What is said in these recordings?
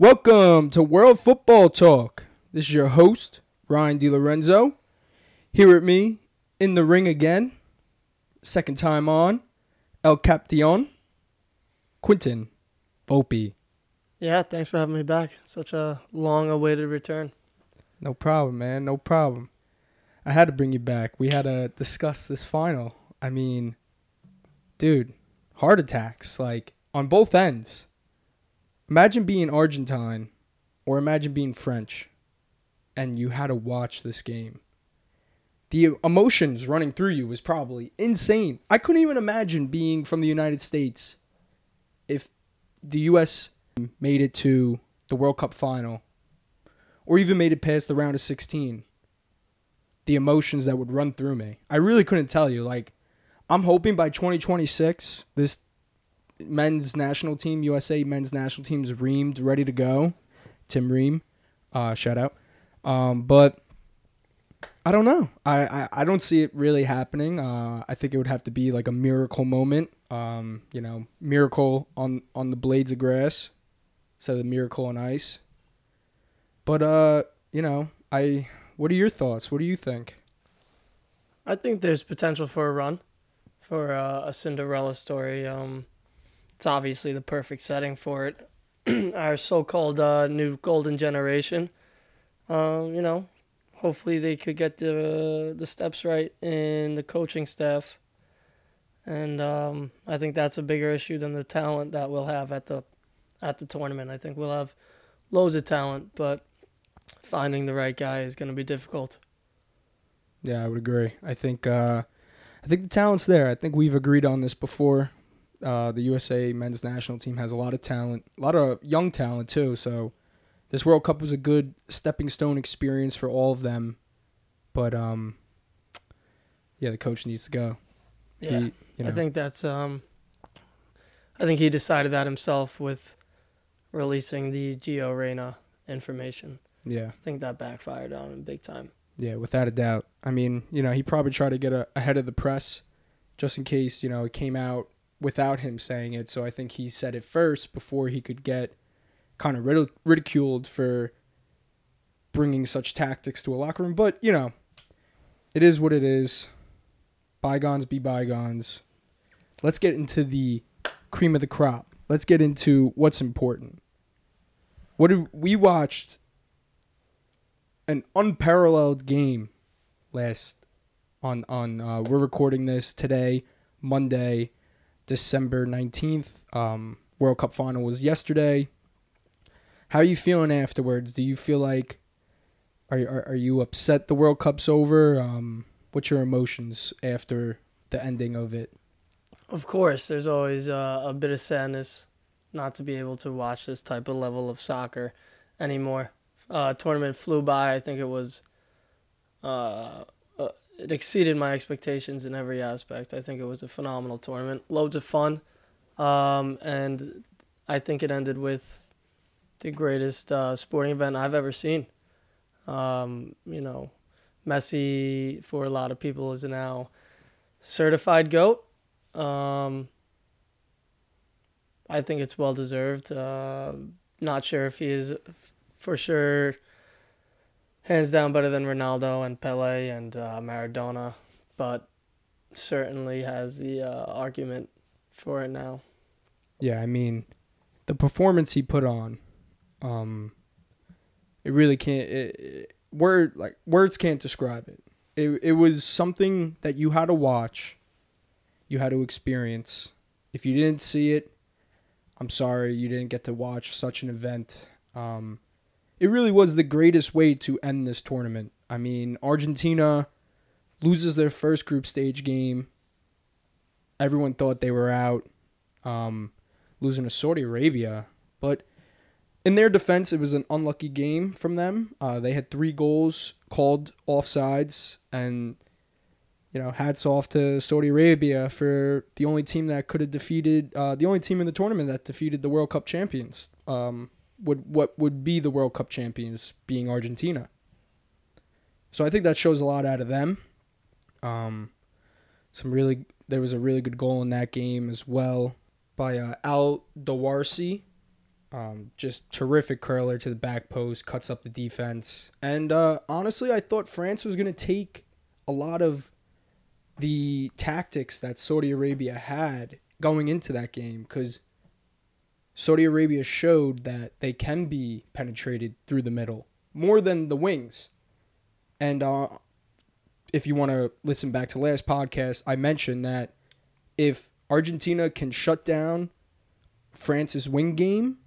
Welcome to World Football Talk. This is your host, Ryan DiLorenzo. Here with me in the ring again, second time on, El Caption, Quinton Volpe. Yeah, thanks for having me back. Such a long awaited return. No problem, man. No problem. I had to bring you back. We had to discuss this final. I mean, dude, heart attacks, like, on both ends. Imagine being Argentine or imagine being French and you had to watch this game. The emotions running through you was probably insane. I couldn't even imagine being from the United States if the US made it to the World Cup final or even made it past the round of 16. The emotions that would run through me. I really couldn't tell you. Like, I'm hoping by 2026, this men's national team, USA men's national team's reamed, ready to go. Tim Ream, uh, shout out. Um, but I don't know. I, I, I don't see it really happening. Uh, I think it would have to be like a miracle moment. Um, you know, miracle on on the blades of grass, instead of miracle on ice. But uh, you know, I. What are your thoughts? What do you think? I think there's potential for a run, for uh, a Cinderella story. Um, it's obviously the perfect setting for it. Our so-called uh, new golden generation. Um, you know, hopefully they could get the the steps right in the coaching staff, and um, I think that's a bigger issue than the talent that we'll have at the at the tournament. I think we'll have loads of talent, but finding the right guy is going to be difficult. Yeah, I would agree. I think uh, I think the talent's there. I think we've agreed on this before. Uh, the USA men's national team has a lot of talent, a lot of young talent too. So this World Cup was a good stepping stone experience for all of them. But um, yeah, the coach needs to go. Yeah, he, you know. I think that's um, I think he decided that himself with releasing the Gio Reyna information. Yeah, I think that backfired on him big time. Yeah, without a doubt. I mean, you know, he probably tried to get a, ahead of the press, just in case you know it came out without him saying it. So I think he said it first before he could get kind of ridiculed for bringing such tactics to a locker room. But, you know, it is what it is. Bygones be bygones. Let's get into the cream of the crop. Let's get into what's important. What did we watched an unparalleled game last on on uh, we're recording this today, Monday, December 19th. Um, World Cup final was yesterday. How are you feeling afterwards? Do you feel like are are, are you upset the World Cup's over? Um, what's your emotions after the ending of it? Of course, there's always uh, a bit of sadness not to be able to watch this type of level of soccer anymore. Uh, tournament flew by. I think it was. Uh, it exceeded my expectations in every aspect. I think it was a phenomenal tournament, loads of fun, um, and I think it ended with the greatest uh, sporting event I've ever seen. Um, you know, Messi for a lot of people is now certified goat. Um, I think it's well deserved. Uh, not sure if he is for sure hands down better than Ronaldo and Pele and uh, Maradona, but certainly has the uh, argument for it now. Yeah, I mean, the performance he put on um, it really can't. It, it, word like words can't describe it. It it was something that you had to watch, you had to experience. If you didn't see it, I'm sorry you didn't get to watch such an event. Um, it really was the greatest way to end this tournament. I mean, Argentina loses their first group stage game. Everyone thought they were out, um, losing to Saudi Arabia, but in their defense, it was an unlucky game from them. Uh, they had three goals called offsides, and you know, hats off to Saudi Arabia for the only team that could have defeated uh, the only team in the tournament that defeated the World Cup champions. Um, would what would be the World Cup champions being Argentina. So I think that shows a lot out of them. Um, some really there was a really good goal in that game as well by uh, Al Dawsari Um, just terrific curler to the back post, cuts up the defense. And uh, honestly, I thought France was going to take a lot of the tactics that Saudi Arabia had going into that game because Saudi Arabia showed that they can be penetrated through the middle more than the wings. And uh, if you want to listen back to last podcast, I mentioned that if Argentina can shut down France's wing game,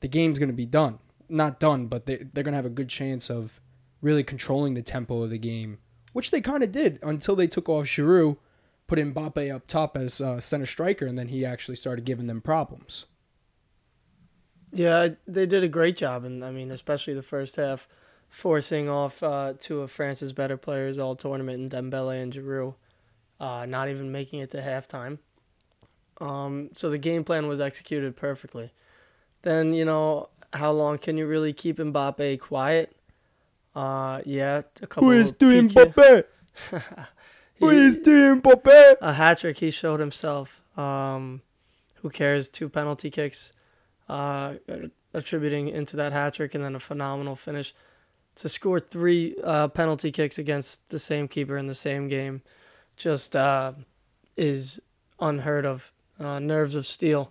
the game's going to be done. Not done, but they, they're going to have a good chance of really controlling the tempo of the game, which they kind of did until they took off Giroud, put Mbappe up top as uh, center striker, and then he actually started giving them problems. Yeah, they did a great job, and I mean, especially the first half, forcing off uh, two of France's better players all tournament, in Dembele and Giroud, uh, not even making it to halftime. Um, so the game plan was executed perfectly. Then you know how long can you really keep Mbappe quiet? Uh, yeah, a couple. Who is doing Mbappe? Who is doing Mbappe? a hat trick he showed himself. Um, who cares? Two penalty kicks, uh, attributing into that hat trick, and then a phenomenal finish. To score three uh, penalty kicks against the same keeper in the same game, just uh, is unheard of. Uh, nerves of steel.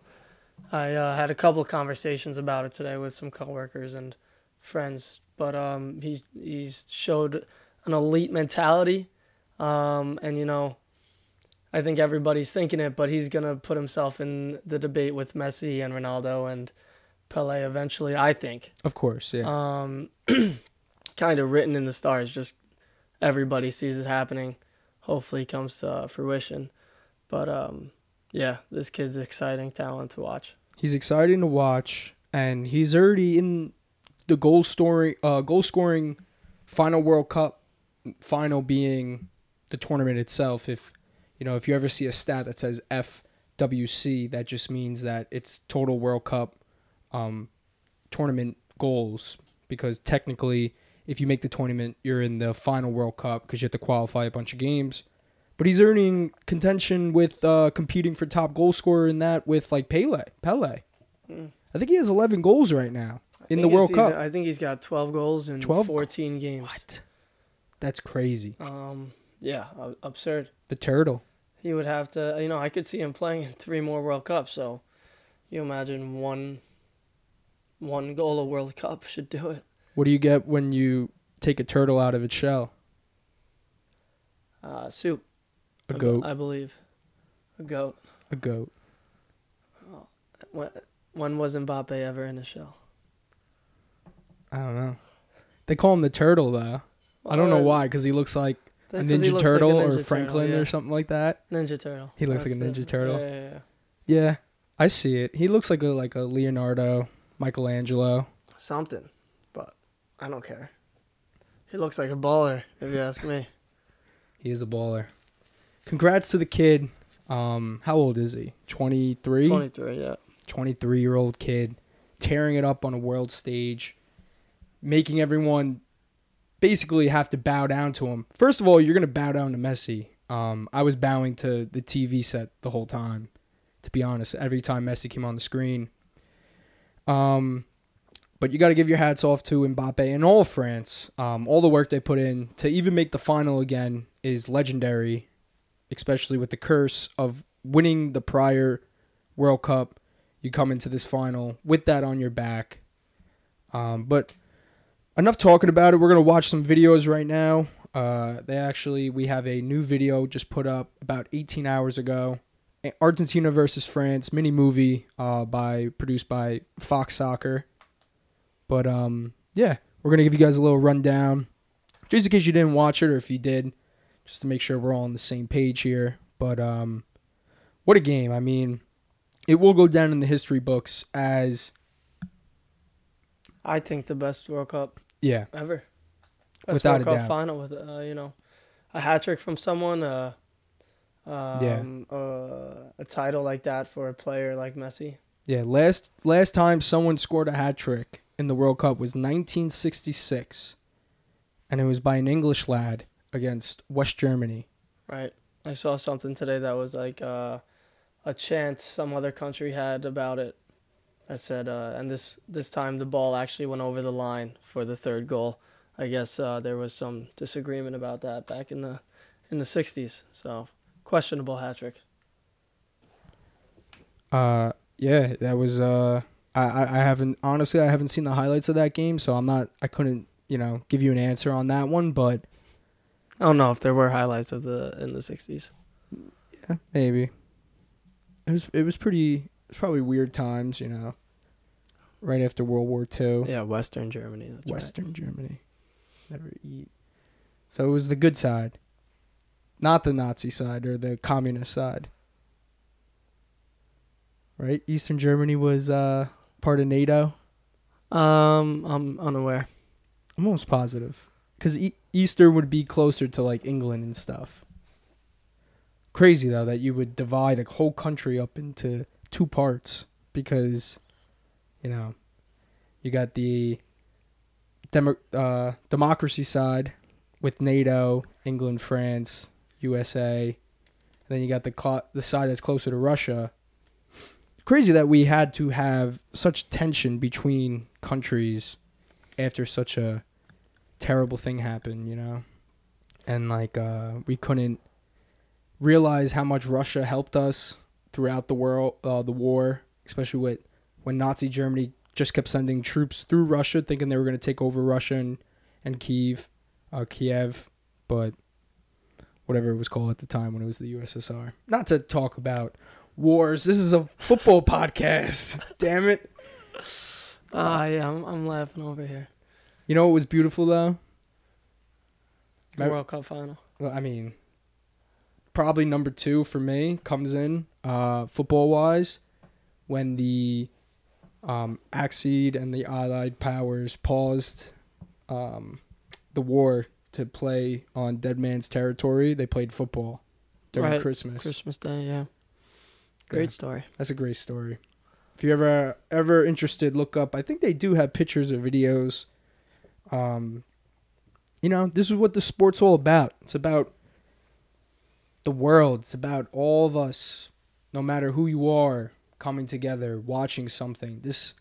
I uh, had a couple of conversations about it today with some coworkers and friends, but um, he he's showed an elite mentality, um, and you know I think everybody's thinking it, but he's gonna put himself in the debate with Messi and Ronaldo and Pele eventually. I think. Of course, yeah. Um, kind of written in the stars. Just everybody sees it happening. Hopefully, comes to fruition. But um, yeah, this kid's exciting talent to watch. He's exciting to watch, and he's already in the goal scoring, uh, goal scoring final World Cup final being the tournament itself. If you know, if you ever see a stat that says FWC, that just means that it's total World Cup um, tournament goals. Because technically, if you make the tournament, you're in the final World Cup because you have to qualify a bunch of games. But he's earning contention with uh, competing for top goal scorer in that with like Pele. Pele. Mm. I think he has 11 goals right now in the World Cup. even- I think he's got 12 goals in 12? 14 games. What? That's crazy. Um, yeah, absurd. The turtle. He would have to, you know, I could see him playing in three more World Cups. So, you imagine one, one goal a World Cup should do it. What do you get when you take a turtle out of its shell? Uh, soup. A I goat. I believe. A goat. A goat. When, when was Mbappe ever in a shell? I don't know. They call him the turtle though. I don't know why, because he looks like a Ninja looks like a Turtle Ninja or Turtle, Franklin yeah. or something like that. Ninja Turtle. He looks like a That's Ninja Turtle. Yeah, yeah, yeah. Yeah, I see it. He looks like a like a Leonardo, Michelangelo. Something, but I don't care. He looks like a baller, if you ask me. He is a baller. Congrats to the kid. Um, how old is he? 23? 23, yeah. 23 year old kid tearing it up on a world stage, making everyone basically have to bow down to him. First of all, you're going to bow down to Messi. Um, I was bowing to the TV set the whole time, to be honest, every time Messi came on the screen. Um, but you got to give your hats off to Mbappe and all of France. Um, all the work they put in to even make the final again is legendary, especially with the curse of winning the prior World Cup. You come into this final with that on your back. Um, but enough talking about it. We're gonna watch some videos right now. Uh, they actually we have a new video just put up about 18 hours ago. Argentina versus France mini movie uh, by produced by Fox Soccer. But um, yeah, we're gonna give you guys a little rundown, just in case you didn't watch it or if you did, just to make sure we're all on the same page here. But um, what a game! I mean, it will go down in the history books as I think the best World Cup yeah, ever. Best Without World a Cup doubt. final with, uh, you know, a hat trick from someone, uh, um, uh, a title like that for a player like Messi. yeah. Last last time someone scored a hat trick in the World Cup was 1966, and it was by an English lad against West Germany. Right. I saw something today that was like uh, a chant some other country had about it. I said, uh, and this this time the ball actually went over the line for the third goal. I guess uh, there was some disagreement about that back in the in the '60s. So questionable hat trick. Uh, yeah, that was. Uh, I I I haven't honestly I haven't seen the highlights of that game, so I'm not. I couldn't you know give you an answer on that one, but I don't know if there were highlights of the in the '60s. yeah, maybe. It was it was pretty. It was probably weird times, you know. Right after World War Two. Yeah, Western Germany. That's Western Germany. Never eat. So it was the good side, not the Nazi side or the communist side. Right? Eastern Germany was uh, part of NATO. Um, I'm unaware. I'm almost positive. Because e- Easter would be closer to like England and stuff. Crazy though that you would divide a whole country up into two parts because, you know, you got the demo- uh, democracy side with NATO, England, France, USA, and then you got the cl- the side that's closer to Russia. Crazy that we had to have such tension between countries after such a terrible thing happened, you know? And like uh we couldn't realize how much Russia helped us throughout the world uh, the war, especially with when Nazi Germany just kept sending troops through Russia thinking they were going to take over Russia and, and Kiev, uh, Kiev, but whatever it was called at the time when it was the USSR. Not to talk about wars. This is a football podcast. Damn it. Ah, yeah, I'm, I'm laughing over here. You know what was beautiful though? The World Cup final. well, I mean, probably number two for me comes in uh, football wise when the um, Axis and the Allied powers paused um, the war to play on dead man's territory. They played football during Right. Christmas. Christmas Day, yeah. Great Yeah. story. That's a great story. If you're ever ever interested, look up. I think they do have pictures or videos. Um, you know, this is what the sport's all about. It's about the world. It's about all of us, no matter who you are, coming together, watching something. This,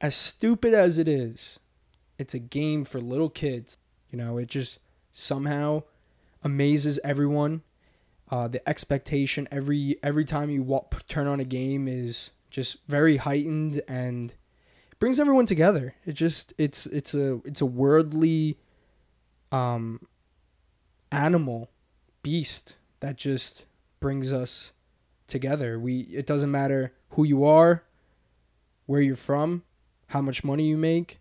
as stupid as it is, it's a game for little kids. You know, it just somehow amazes everyone. Uh, the expectation every every time you wa- turn on a game is just very heightened and brings everyone together. It just it's it's a it's a worldly um animal beast that just brings us together. We it doesn't matter who you are, where you're from, how much money you make.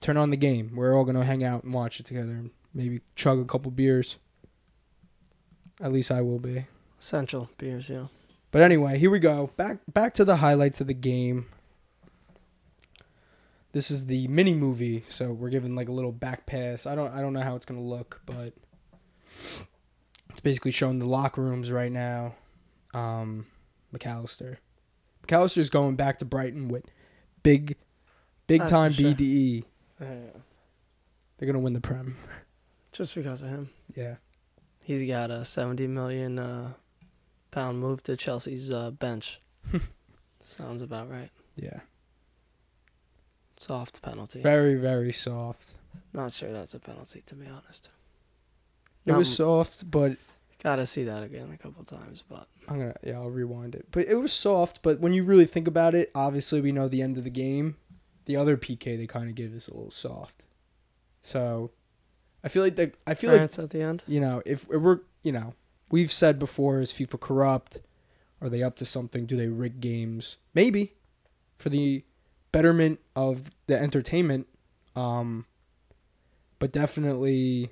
Turn on the game. We're all gonna hang out and watch it together and maybe chug a couple beers. At least I will be. Essential beers, yeah. But anyway, here we go. Back back to the highlights of the game. This is the mini movie, so we're given like a little back pass. I don't I don't know how it's gonna look, but it's basically showing the locker rooms right now. Um, Mac Allister, McAllister's going back to Brighton with big, big That's time sure. BDE. Yeah. They're gonna win the prem. Just because of him. Yeah, He's got a 70 million uh, pound move to Chelsea's uh, bench. Sounds about right. yeah. Soft penalty. Very very soft. Not sure that's a penalty, to be honest. It was Um, soft, but Gotta see that again a couple times, but I'm gonna yeah, I'll rewind it. But it was soft, but when you really think about it, obviously we know the end of the game. The other PK they kind of give is a little soft. So I feel like the I feel like at the end. you know, if we're you know, we've said before is FIFA corrupt? Are they up to something? Do they rig games? Maybe. For the betterment of the entertainment. Um but definitely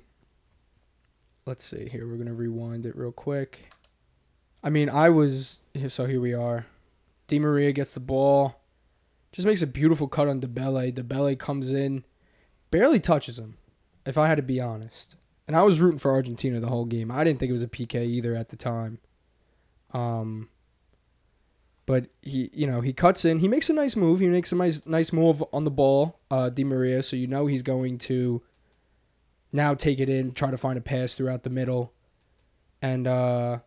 let's see here, we're gonna rewind it real quick. I mean I was so here we are. Di Maria gets the ball. Just makes a beautiful cut on Dembele. Dembele comes in, barely touches him, if I had to be honest. And I was rooting for Argentina the whole game. I didn't think it was a PK either at the time. Um, but he, you know, he cuts in. He makes a nice move. He makes a nice, nice move on the ball, uh, Di Maria. So you know he's going to now take it in, try to find a pass throughout the middle, and uh,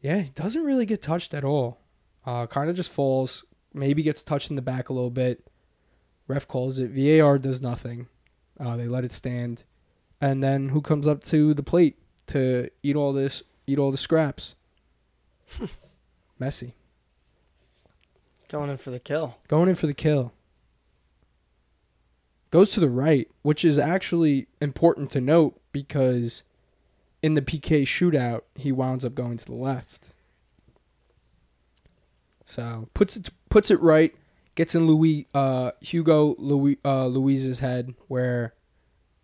yeah, he doesn't really get touched at all. Uh, kind of just falls. maybe gets touched in the back a little bit. Ref calls it. VAR does nothing. Uh, they let it stand, and then who comes up to the plate to eat all this, eat all the scraps? Messi Going in for the kill. going in for the kill. Goes to the right, which is actually important to note because in the PK shootout, he winds up going to the left. So puts it puts it right, gets in Louis uh, Hugo Louis uh, Lloris's head where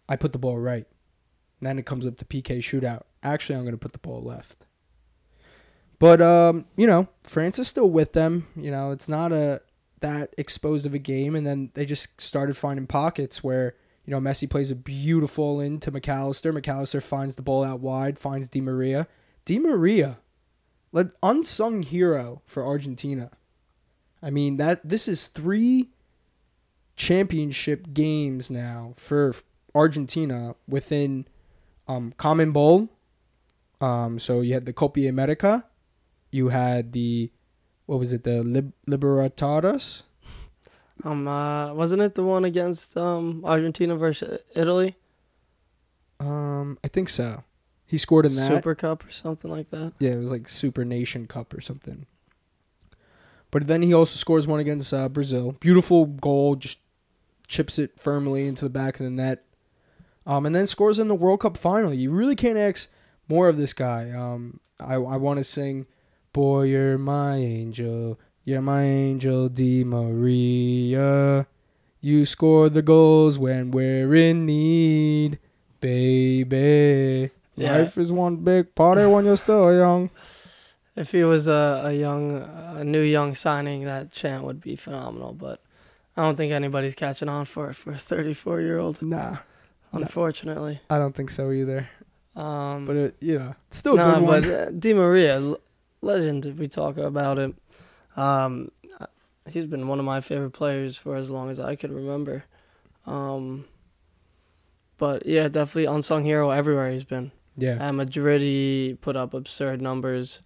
I put the ball right. And then it comes up to PK shootout. Actually, I'm gonna put the ball left. But um, you know, France is still with them. You know, it's not a that exposed of a game, and then they just started finding pockets where you know Messi plays a beautiful into Mac Allister. McAllister finds the ball out wide, finds Di Maria. Di Maria, like unsung hero for Argentina. I mean that this is three championship games now for Argentina within um, CONMEBOL. Um, so you had the Copa America, you had the what was it the Lib- Libertadores? Um, uh, wasn't it the one against um Argentina versus Italy? Um, I think so. He scored in that. Super Cup or something like that. Yeah, it was like Super Nation Cup or something. But then he also scores one against uh, Brazil. Beautiful goal, just chips it firmly into the back of the net. Um, and then scores in the World Cup final. You really can't ask more of this guy. Um, I I want to sing, "Boy, you're my angel, you're my angel, Di Maria. You score the goals when we're in need, baby. Yeah. Life is one big party when you're still young." If he was a, a young, a new young signing, that chant would be phenomenal. But I don't think anybody's catching on for it for a 34 year old. Nah. Unfortunately. I don't think so either. Um, But it, you know, it's still a nah, good one. but uh, Di Maria, legend. If we talk about it, um, he's been one of my favorite players for as long as I could remember. Um, but yeah, definitely unsung hero everywhere he's been. yeah, At Madrid, he put up absurd numbers.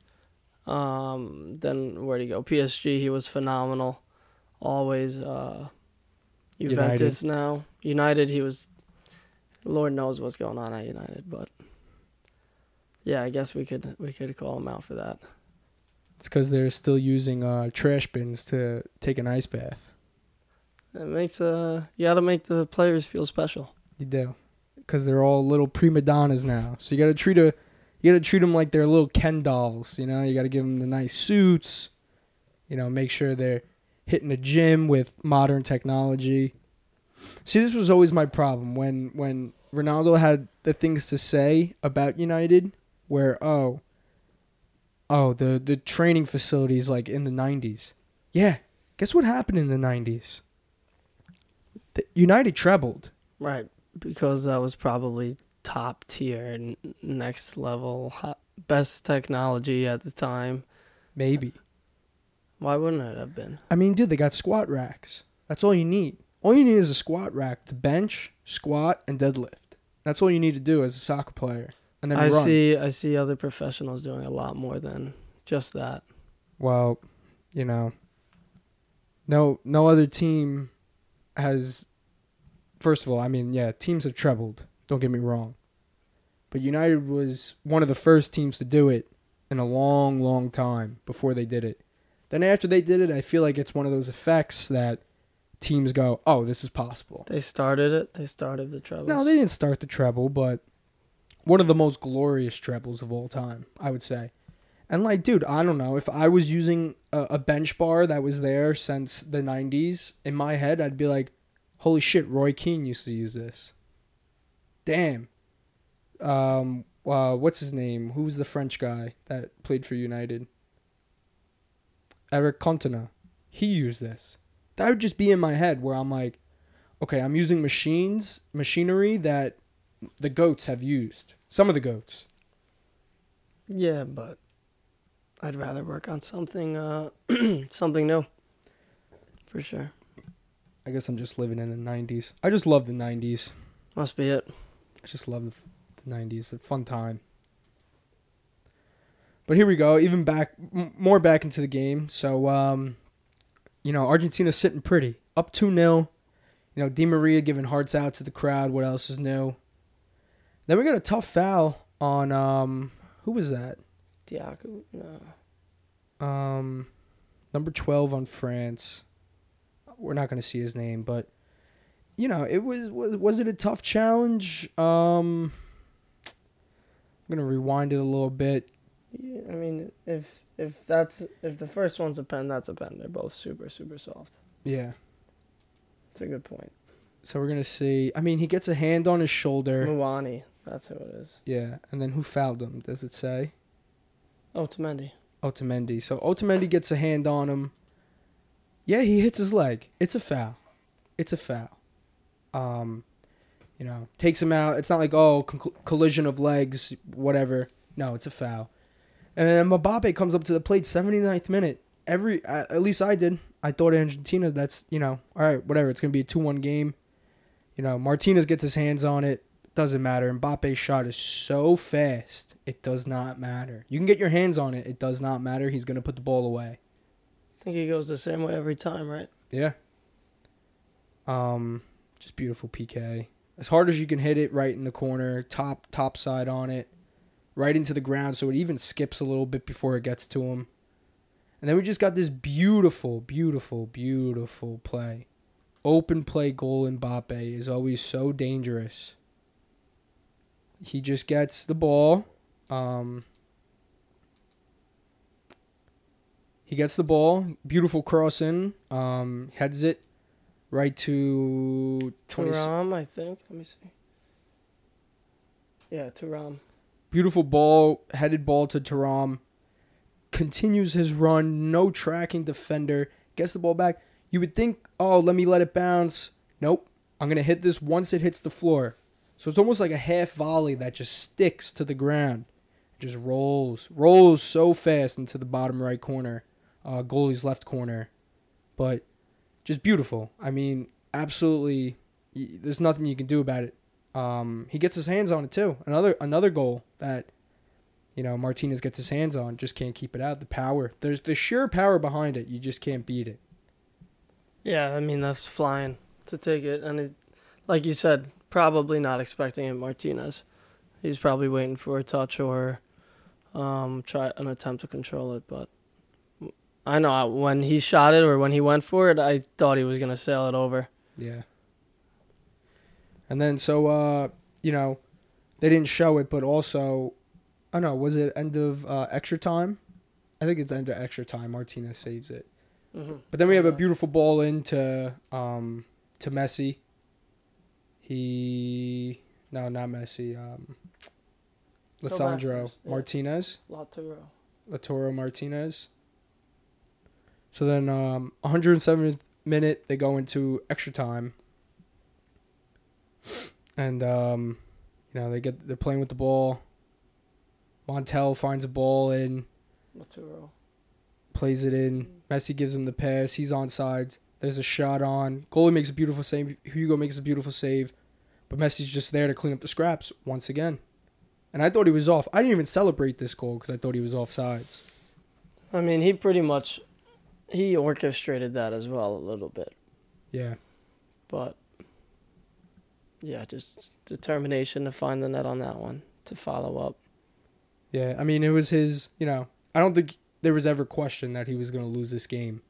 Um, then where'd he go? PSG, he was phenomenal. Always. Uh, Juventus now. United, he was. Lord knows what's going on at United, but yeah, I guess we could we could call him out for that. It's because they're still using uh, trash bins to take an ice bath. It makes uh you got to make the players feel special. You do, because they're all little prima donnas now. So you got to treat a, you got to treat them like they're little Ken dolls. You know, you got to give them the nice suits. You know, make sure they're hitting the gym with modern technology. See, this was always my problem when when Ronaldo had the things to say about United, where oh, oh the the training facilities like in the '90s. Yeah, guess what happened in the '90s? The United trebled. Right, because that was probably top tier and next level best technology at the time. Maybe. Uh, why wouldn't it have been? I mean, dude, they got squat racks. That's all you need. All you need is a squat rack to bench, squat, and deadlift. That's all you need to do as a soccer player. And then I run. see I see other professionals doing a lot more than just that. Well, you know, no no other team has first of all, I mean, yeah, teams have trebled, don't get me wrong. But United was one of the first teams to do it in a long, long time before they did it. Then after they did it, I feel like it's one of those effects that teams go, "Oh, this is possible." They started it. They started the trouble. No, they didn't start the treble, but one of the most glorious trebles of all time, I would say. And like, dude, I don't know if I was using a, a bench bar that was there since the '90s. In my head, I'd be like, "Holy shit, Roy Keane used to use this." Damn. Um. Uh, what's his name? Who's the French guy that played for United? Eric Cantona. He used this. That would just be in my head where I'm like, okay, I'm using machines, machinery that the goats have used. Some of the goats. Yeah, but I'd rather work on something uh something new. For sure. I guess I'm just living in the 90s. I just love the 90s. Must be it. I just love the, the 90s. It's a fun time. But here we go. Even back, m- more back into the game. So, um, you know, Argentina's sitting pretty. Up 2 0. You know, Di Maria giving hearts out to the crowd. What else is new? Then we got a tough foul on um who was that? Diaco. No. Um number 12 on France. We're not going to see his name, but you know, it was was was it a tough challenge? Um I'm going to rewind it a little bit. Yeah, I mean, if if that's if the first one's a pen, that's a pen. They're both super super soft. Yeah. It's a good point. So we're going to see I mean, he gets a hand on his shoulder. Muani, that's who it is. Yeah, and then who fouled him? Does it say? Otamendi. Otamendi. So Otamendi gets a hand on him. Yeah, he hits his leg. It's a foul. It's a foul. Um, you know, takes him out. It's not like oh con- collision of legs, whatever. No, it's a foul. And then Mbappe comes up to the plate, 79th minute. Every uh, at least I did. I thought Argentina. That's you know, all right, whatever. It's gonna be a two-one game. You know, Martinez gets his hands on it. Doesn't matter. Mbappe's shot is so fast. It does not matter. You can get your hands on it. It does not matter. He's gonna put the ball away. I think he goes the same way every time, right? Yeah. Um, just beautiful PK. As hard as you can hit it, right in the corner, top top side on it, right into the ground, so it even skips a little bit before it gets to him. And then we just got this beautiful, beautiful, beautiful play. Open play goal Mbappe is always so dangerous. He just gets the ball. Um, he gets the ball. Beautiful cross in. Um, heads it right to 20, Thuram, I think. Let me see. Yeah, Thuram. beautiful ball, headed ball to Thuram. Continues his run, no tracking defender, gets the ball back. You would think, oh, let me let it bounce. Nope. I'm going to hit this once it hits the floor. So it's almost like a half volley that just sticks to the ground. Just rolls, rolls so fast into the bottom right corner, uh, goalie's left corner. But just beautiful. I mean, absolutely, there's nothing you can do about it. Um, he gets his hands on it too. Another another goal that you know Martinez gets his hands on, just can't keep it out. The power, there's the sheer power behind it. You just can't beat it. Yeah, I mean that's flying to take it, and it, like you said, probably not expecting it. Martinez, he's probably waiting for a touch or um, try an attempt to control it. But I know when he shot it or when he went for it, I thought he was gonna sail it over. Yeah. And then so uh, you know, they didn't show it, but also, I don't know, was it end of uh, extra time? I think it's end of extra time. Martinez saves it. Mm-hmm. But then we have a beautiful ball into um to Messi. He no, not Messi. Um, Lisandro. Yeah. Martinez, Lautaro. Lautaro Martinez. So then, um, 107th minute, they go into extra time, and um, you know they get they're playing with the ball. Montiel finds a ball in, Lautaro. plays it in. Messi gives him the pass. He's on sides. There's a shot on. Goalie makes a beautiful save. Hugo makes a beautiful save. But Messi's just there to clean up the scraps once again. And I thought he was off. I didn't even celebrate this goal because I thought he was off sides. I mean, he pretty much he orchestrated that as well a little bit, Yeah. but yeah, just determination to find the net on that one to follow up. Yeah. I mean, it was his, you know, I don't think there was ever question that he was going to lose this game.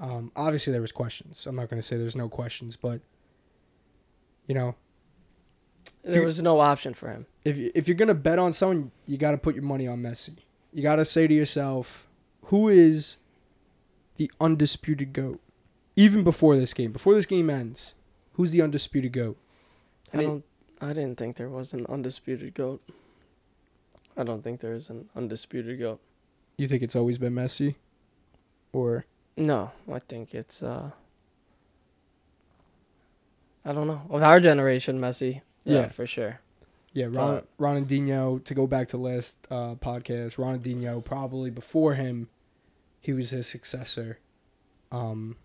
Um, obviously, there was questions. I'm not going to say there's no questions, but, you know, There was no option for him. if if you're gonna bet on someone, you got to put your money on Messi. You got to say to yourself, who is the undisputed goat? Even before this game, before this game ends, who's the undisputed goat? And I don't. I didn't think there was an undisputed goat. I don't think there is an undisputed goat. You think it's always been Messi, or No, I think it's. uh I don't know. Of our generation, Messi. Yeah, Yeah. for sure. yeah, Ron, Ronaldinho? To go back to last uh, podcast, Ronaldinho probably before him, he was his successor. Um,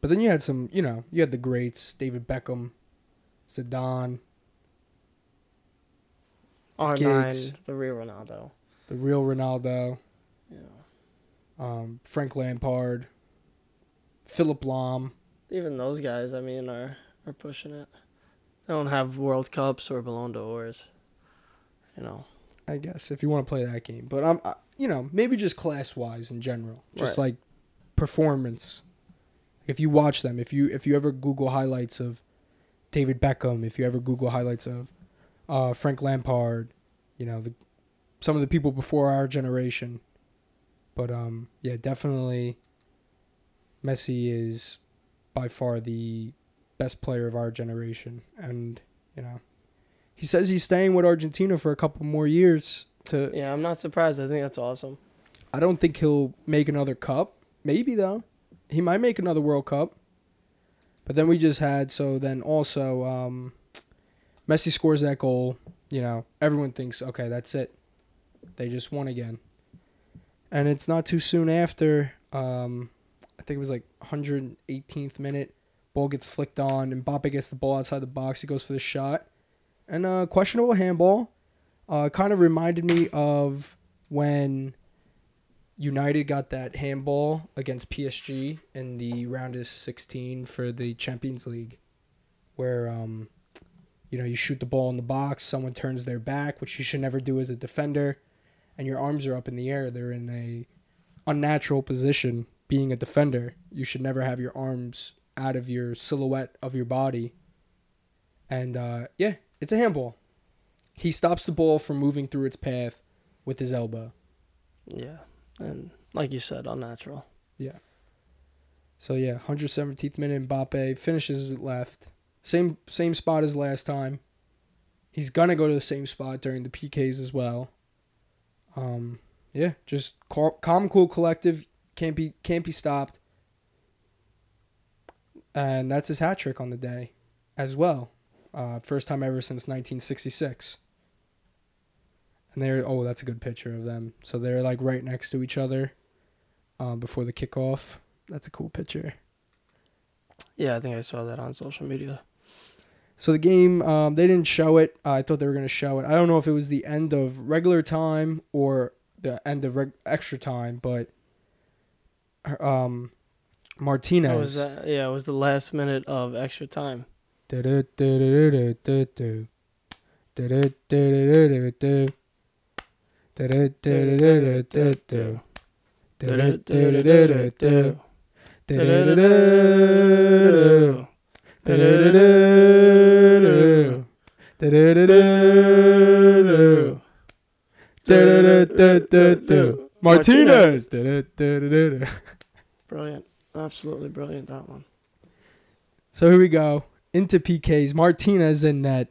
but then you had some, you know, you had the greats: David Beckham, Zidane. R Giggs. nine, the real Ronaldo. the real Ronaldo. Yeah. um, Frank Lampard, Philipp Lahm. Even those guys, I mean, are are pushing it. They don't have World Cups or Ballon d'Ors. You know. I guess if you want to play that game, but I'm, I, you know, maybe just class wise in general, just Right. like performance. If you watch them, if you if you ever Google highlights of David Beckham, if you ever Google highlights of uh, Frank Lampard, you know the some of the people before our generation, but um yeah, definitely. Messi is by far the best player of our generation, and you know he says he's staying with Argentina for a couple more years. To Yeah, I'm not surprised. I think that's awesome. I don't think he'll make another cup. Maybe though, he might make another World Cup. But then we just had so then also um, Messi scores that goal. You know, everyone thinks okay, that's it. They just won again, and it's not too soon after. Um, I think it was like 118th minute. Ball gets flicked on, and Mbappe gets the ball outside the box. He goes for the shot, and uh, questionable handball. Uh, kind of reminded me of when United got that handball against PSG in the round of 16 for the Champions League, where um, you know you shoot the ball in the box, someone turns their back, which you should never do as a defender, and your arms are up in the air. They're in a unnatural position. Being a defender, you should never have your arms out of your silhouette of your body. And uh, yeah, it's a handball. He stops the ball from moving through its path with his elbow. Yeah, and like you said, unnatural. Yeah. So yeah, 117th minute Mbappe finishes it left. Same same spot as last time. He's gonna go to the same spot during the PKs as well. Um, yeah, just cal- calm, cool, collective. Can't be can't be stopped. And that's his hat trick on the day, as well. Uh, first time ever since 1966. And they're oh, that's a good picture of them. So they're like right next to each other, uh, before the kickoff. That's a cool picture. Yeah, I think I saw that on social media. So the game, um, they didn't show it. I thought they were gonna show it. I don't know if it was the end of regular time or the end of reg- extra time, but um, It was Martinez. uh, yeah, it was the last minute of extra time. Martinez. Brilliant, absolutely brilliant that one. So here we go into PKs. Martinez in net.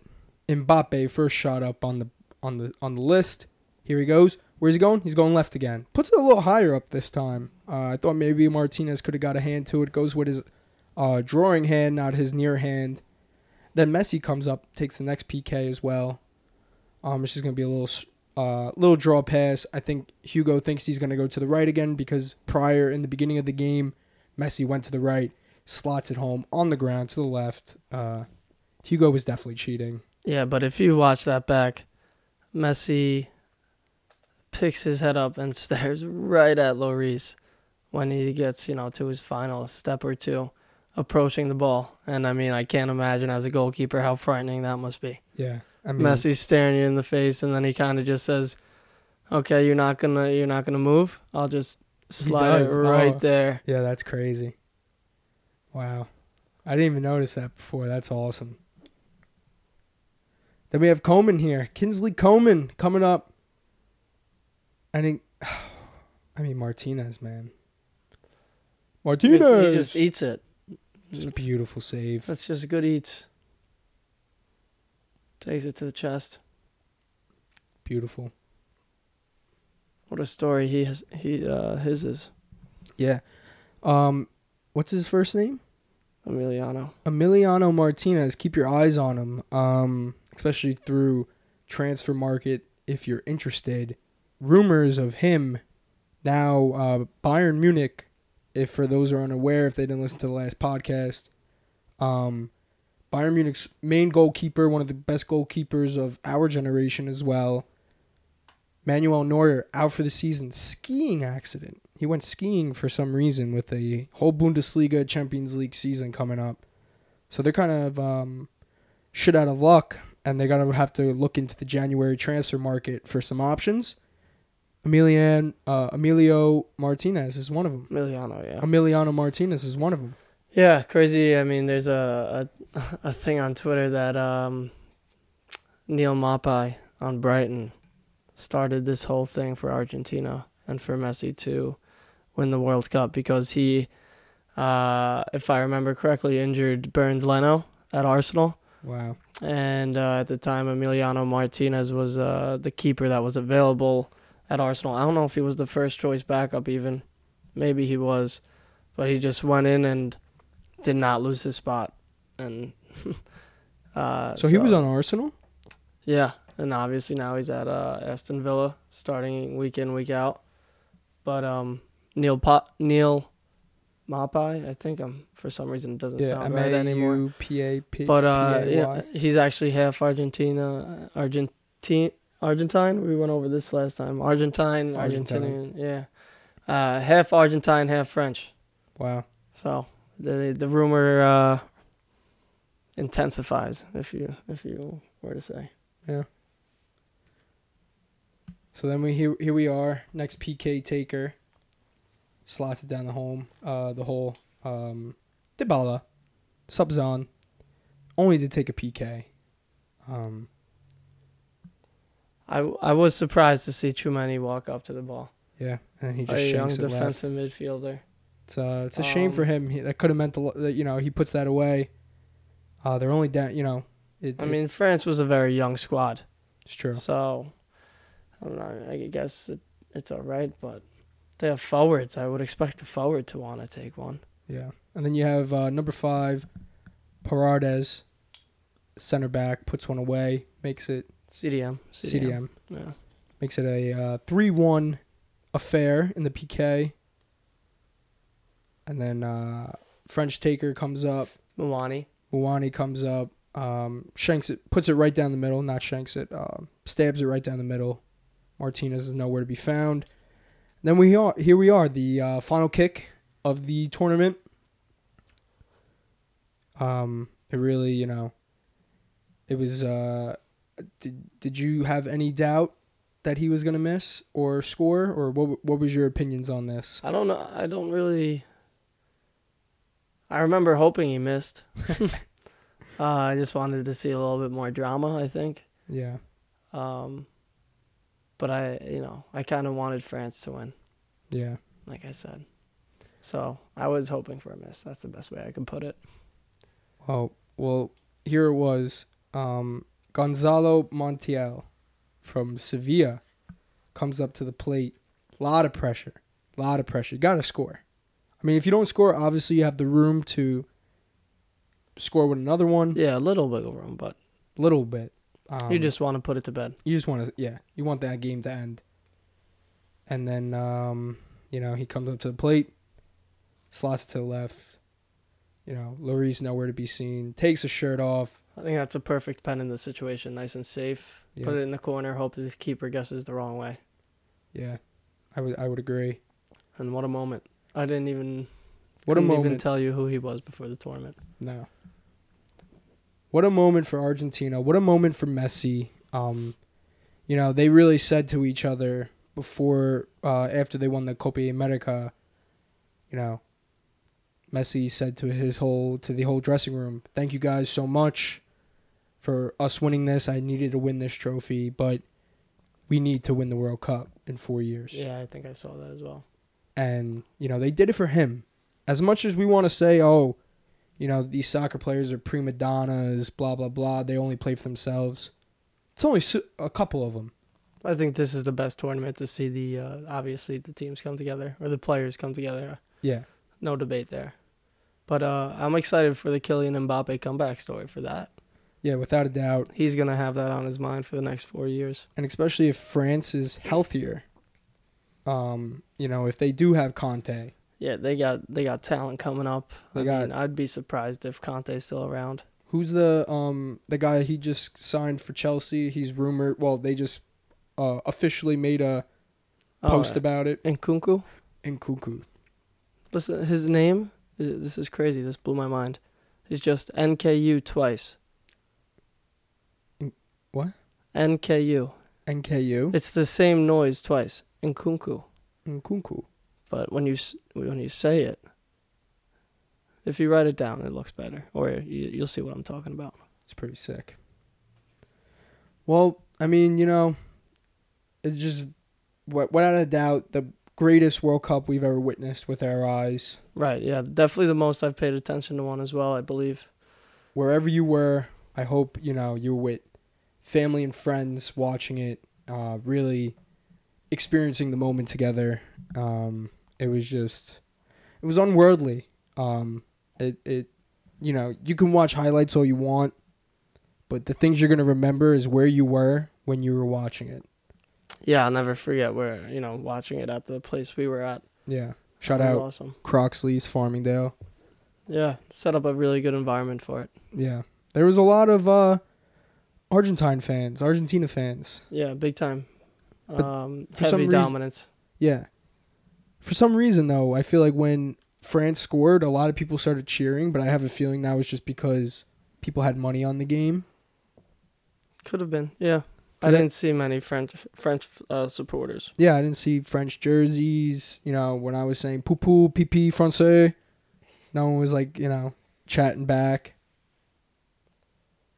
Mbappe first shot up on the on the on the list. Here he goes. Where's he going? He's going left again. Puts it a little higher up this time. Uh, I thought maybe Martinez could have got a hand to it. Goes with his uh, drawing hand, not his near hand. Then Messi comes up, takes the next PK as well. Um, it's just gonna be a little uh, little draw pass. I think Hugo thinks he's gonna go to the right again because prior in the beginning of the game, Messi went to the right slots it home on the ground to the left. Uh, Hugo was definitely cheating. Yeah, but if you watch that back, Messi picks his head up and stares right at Lloris when he gets, you know, to his final step or two approaching the ball. And I mean, I can't imagine as a goalkeeper how frightening that must be. Yeah, I mean, Messi staring you in the face and then he kind of just says, "Okay, you're not going to you're not to move. I'll just slide it oh. right Oh. there." Yeah, that's crazy. Wow, I didn't even notice that before. That's awesome. Then we have Coman here, Kingsley Coman coming up. I think, I mean Martinez, man. Martinez, just- He just eats it. Just beautiful save. That's just a good eats. Takes it to the chest. Beautiful. What a story he has. He uh, his is Yeah. Um, what's his first name? Emiliano. Emiliano Martinez, keep your eyes on him, um, especially through transfer market if you're interested. Rumors of him now, uh, Bayern Munich. If for those who are unaware, if they didn't listen to the last podcast, um, Bayern Munich's main goalkeeper, one of the best goalkeepers of our generation as well, Manuel Neuer, out for the season, skiing accident. he went skiing for some reason with the whole Bundesliga Champions League season coming up. So they're kind of um, shit out of luck, and they're gonna have to look into the January transfer market for some options. Emilian uh, Emilio Martinez is one of them. Emiliano, yeah. Emiliano Martinez is one of them. Yeah, crazy. I mean, there's a a, a thing on Twitter that um, Neal Maupay on Brighton started this whole thing for Argentina and for Messi to win the World Cup because he, uh, if I remember correctly, injured Bernd Leno at Arsenal. Wow. And uh, at the time, Emiliano Martinez was uh, the keeper that was available at Arsenal. I don't know if he was the first choice backup, even. Maybe he was. But he just went in and did not lose his spot. And uh, So, he was on Arsenal. Yeah, and obviously now he's at uh, Aston Villa, starting week in week out. But um, Neil pa- Neal Maupay, I think I'm for some reason it doesn't Yeah, sound M right anymore. U P A P. But uh, yeah, he's actually half Argentina, Argentine, Argentine. We went over this last time. Argentine, Argentine. Argentinian, yeah. Uh, half Argentine, half French. Wow. So the the rumor uh, intensifies, if you if you were to say. Yeah. So then we here here we are next PK taker. Slots it down the home, uh, the hole. Um, Dybala, subs on, only to take a PK. Um, I, I was surprised to see Tchouameni walk up to the ball. yeah, and he just a young it left. defensive midfielder. It's uh, it's a shame for Um, him. He, that could have meant a lot. That you know he puts that away. Uh, they're only down. You know, it, I mean, France was a very young squad, it's true. so I don't know. I guess it, it's all right, but they have forwards. I would expect a forward to want to take one. Yeah, and then you have uh, number five, Paredes, center back, puts one away, makes it CDM. CDM. Yeah. Makes it a uh, 3 1 affair in the PK. And then uh, French Taker comes up. Muani. Muani comes up. Um, shanks it, puts it right down the middle. Not shanks it, um, stabs it right down the middle. Martinez is nowhere to be found. Then we are here. We are the uh, final kick of the tournament. Um, it really, you know, it was. Uh, did did you have any doubt that he was gonna miss or score, or what? What was your opinions on this? I don't know. I don't really. I remember hoping he missed. uh, I just wanted to see a little bit more drama. I think. Yeah, Um, but I, you know, I kind of wanted France to win. yeah. like I said. So I was hoping for a miss. That's the best way I can put it. Oh, well, here it was. Um, Gonzalo Montiel from Sevilla comes up to the plate. A lot of pressure. A lot of pressure. You got to score. I mean, if you don't score, obviously you have the room to score with another one. Yeah, a little wiggle room, but A little bit. Um, you just want to put it to bed. you just want to yeah you want that game to end and then um you know he comes up to the plate slots it to the left you know Lloris nowhere to be seen takes his shirt off I think that's a perfect pen in the situation. Nice and safe. yeah Put it in the corner. Hope the keeper guesses the wrong way. yeah I would I would agree And what a moment! I didn't even what a couldn't even moment tell you who he was before the tournament. no what a moment for Argentina what a moment for Messi um you know they really said to each other before uh after they won the Copa America you know Messi said to his whole to the whole dressing room, "Thank you guys so much for us winning this. I needed to win this trophy, but we need to win the World Cup in 4 years." Yeah, I think I saw that as well. And, you know, they did it for him. As much as we want to say, "Oh, you know, these soccer players are prima donnas, blah blah blah, they only play for themselves." It's only a couple of them. I think this is the best tournament to see the uh, obviously the teams come together or the players come together. Yeah. No debate there. But uh, I'm excited for the Kylian Mbappe comeback story for that. Yeah, without a doubt. He's gonna have that on his mind for the next four years. and especially if France is healthier. Um, you know, if they do have Kanté, Yeah, they got they got talent coming up. They I got- mean, I'd be surprised if Kanté's still around. who's the um the guy he just signed for Chelsea? He's rumored. Well, they just uh, officially made a post Oh, about it. and Kunku. Nkunku. Listen, his name. This is crazy. This blew my mind. He's just NKU twice. What? NKU. NKU. It's the same noise twice. Nkunku. Nkunku. But when you s- when you say it, if you write it down, it looks better, or you, you'll see what I'm talking about. It's pretty sick. Well, I mean, you know, it's just wi- without a doubt the greatest World Cup we've ever witnessed with our eyes. Right. Yeah. Definitely the most I've paid attention to one as well. I believe. Wherever you were, I hope you know you were with family and friends watching it, uh, really experiencing the moment together. Um, it was just, it was unworldly. Um, it it, you know, you can watch highlights all you want, but the things you're gonna remember is where you were when you were watching it. Yeah, I'll never forget where you know watching it at the place we were at. Yeah. Shout out Awesome. Croxley's Farmingdale. Yeah, set up a really good environment for it. Yeah. There was a lot of uh Argentine fans, Argentina fans. Yeah, big time. Um, for some heavy reason- Yeah. For some reason though, I feel like when France scored, a lot of people started cheering, but I have a feeling that was just because people had money on the game. Could have been. Yeah. I- didn't see many French French uh, supporters. Yeah, I didn't see French jerseys, you know, when I was saying poo poo pee pee français. No one was like, you know, chatting back.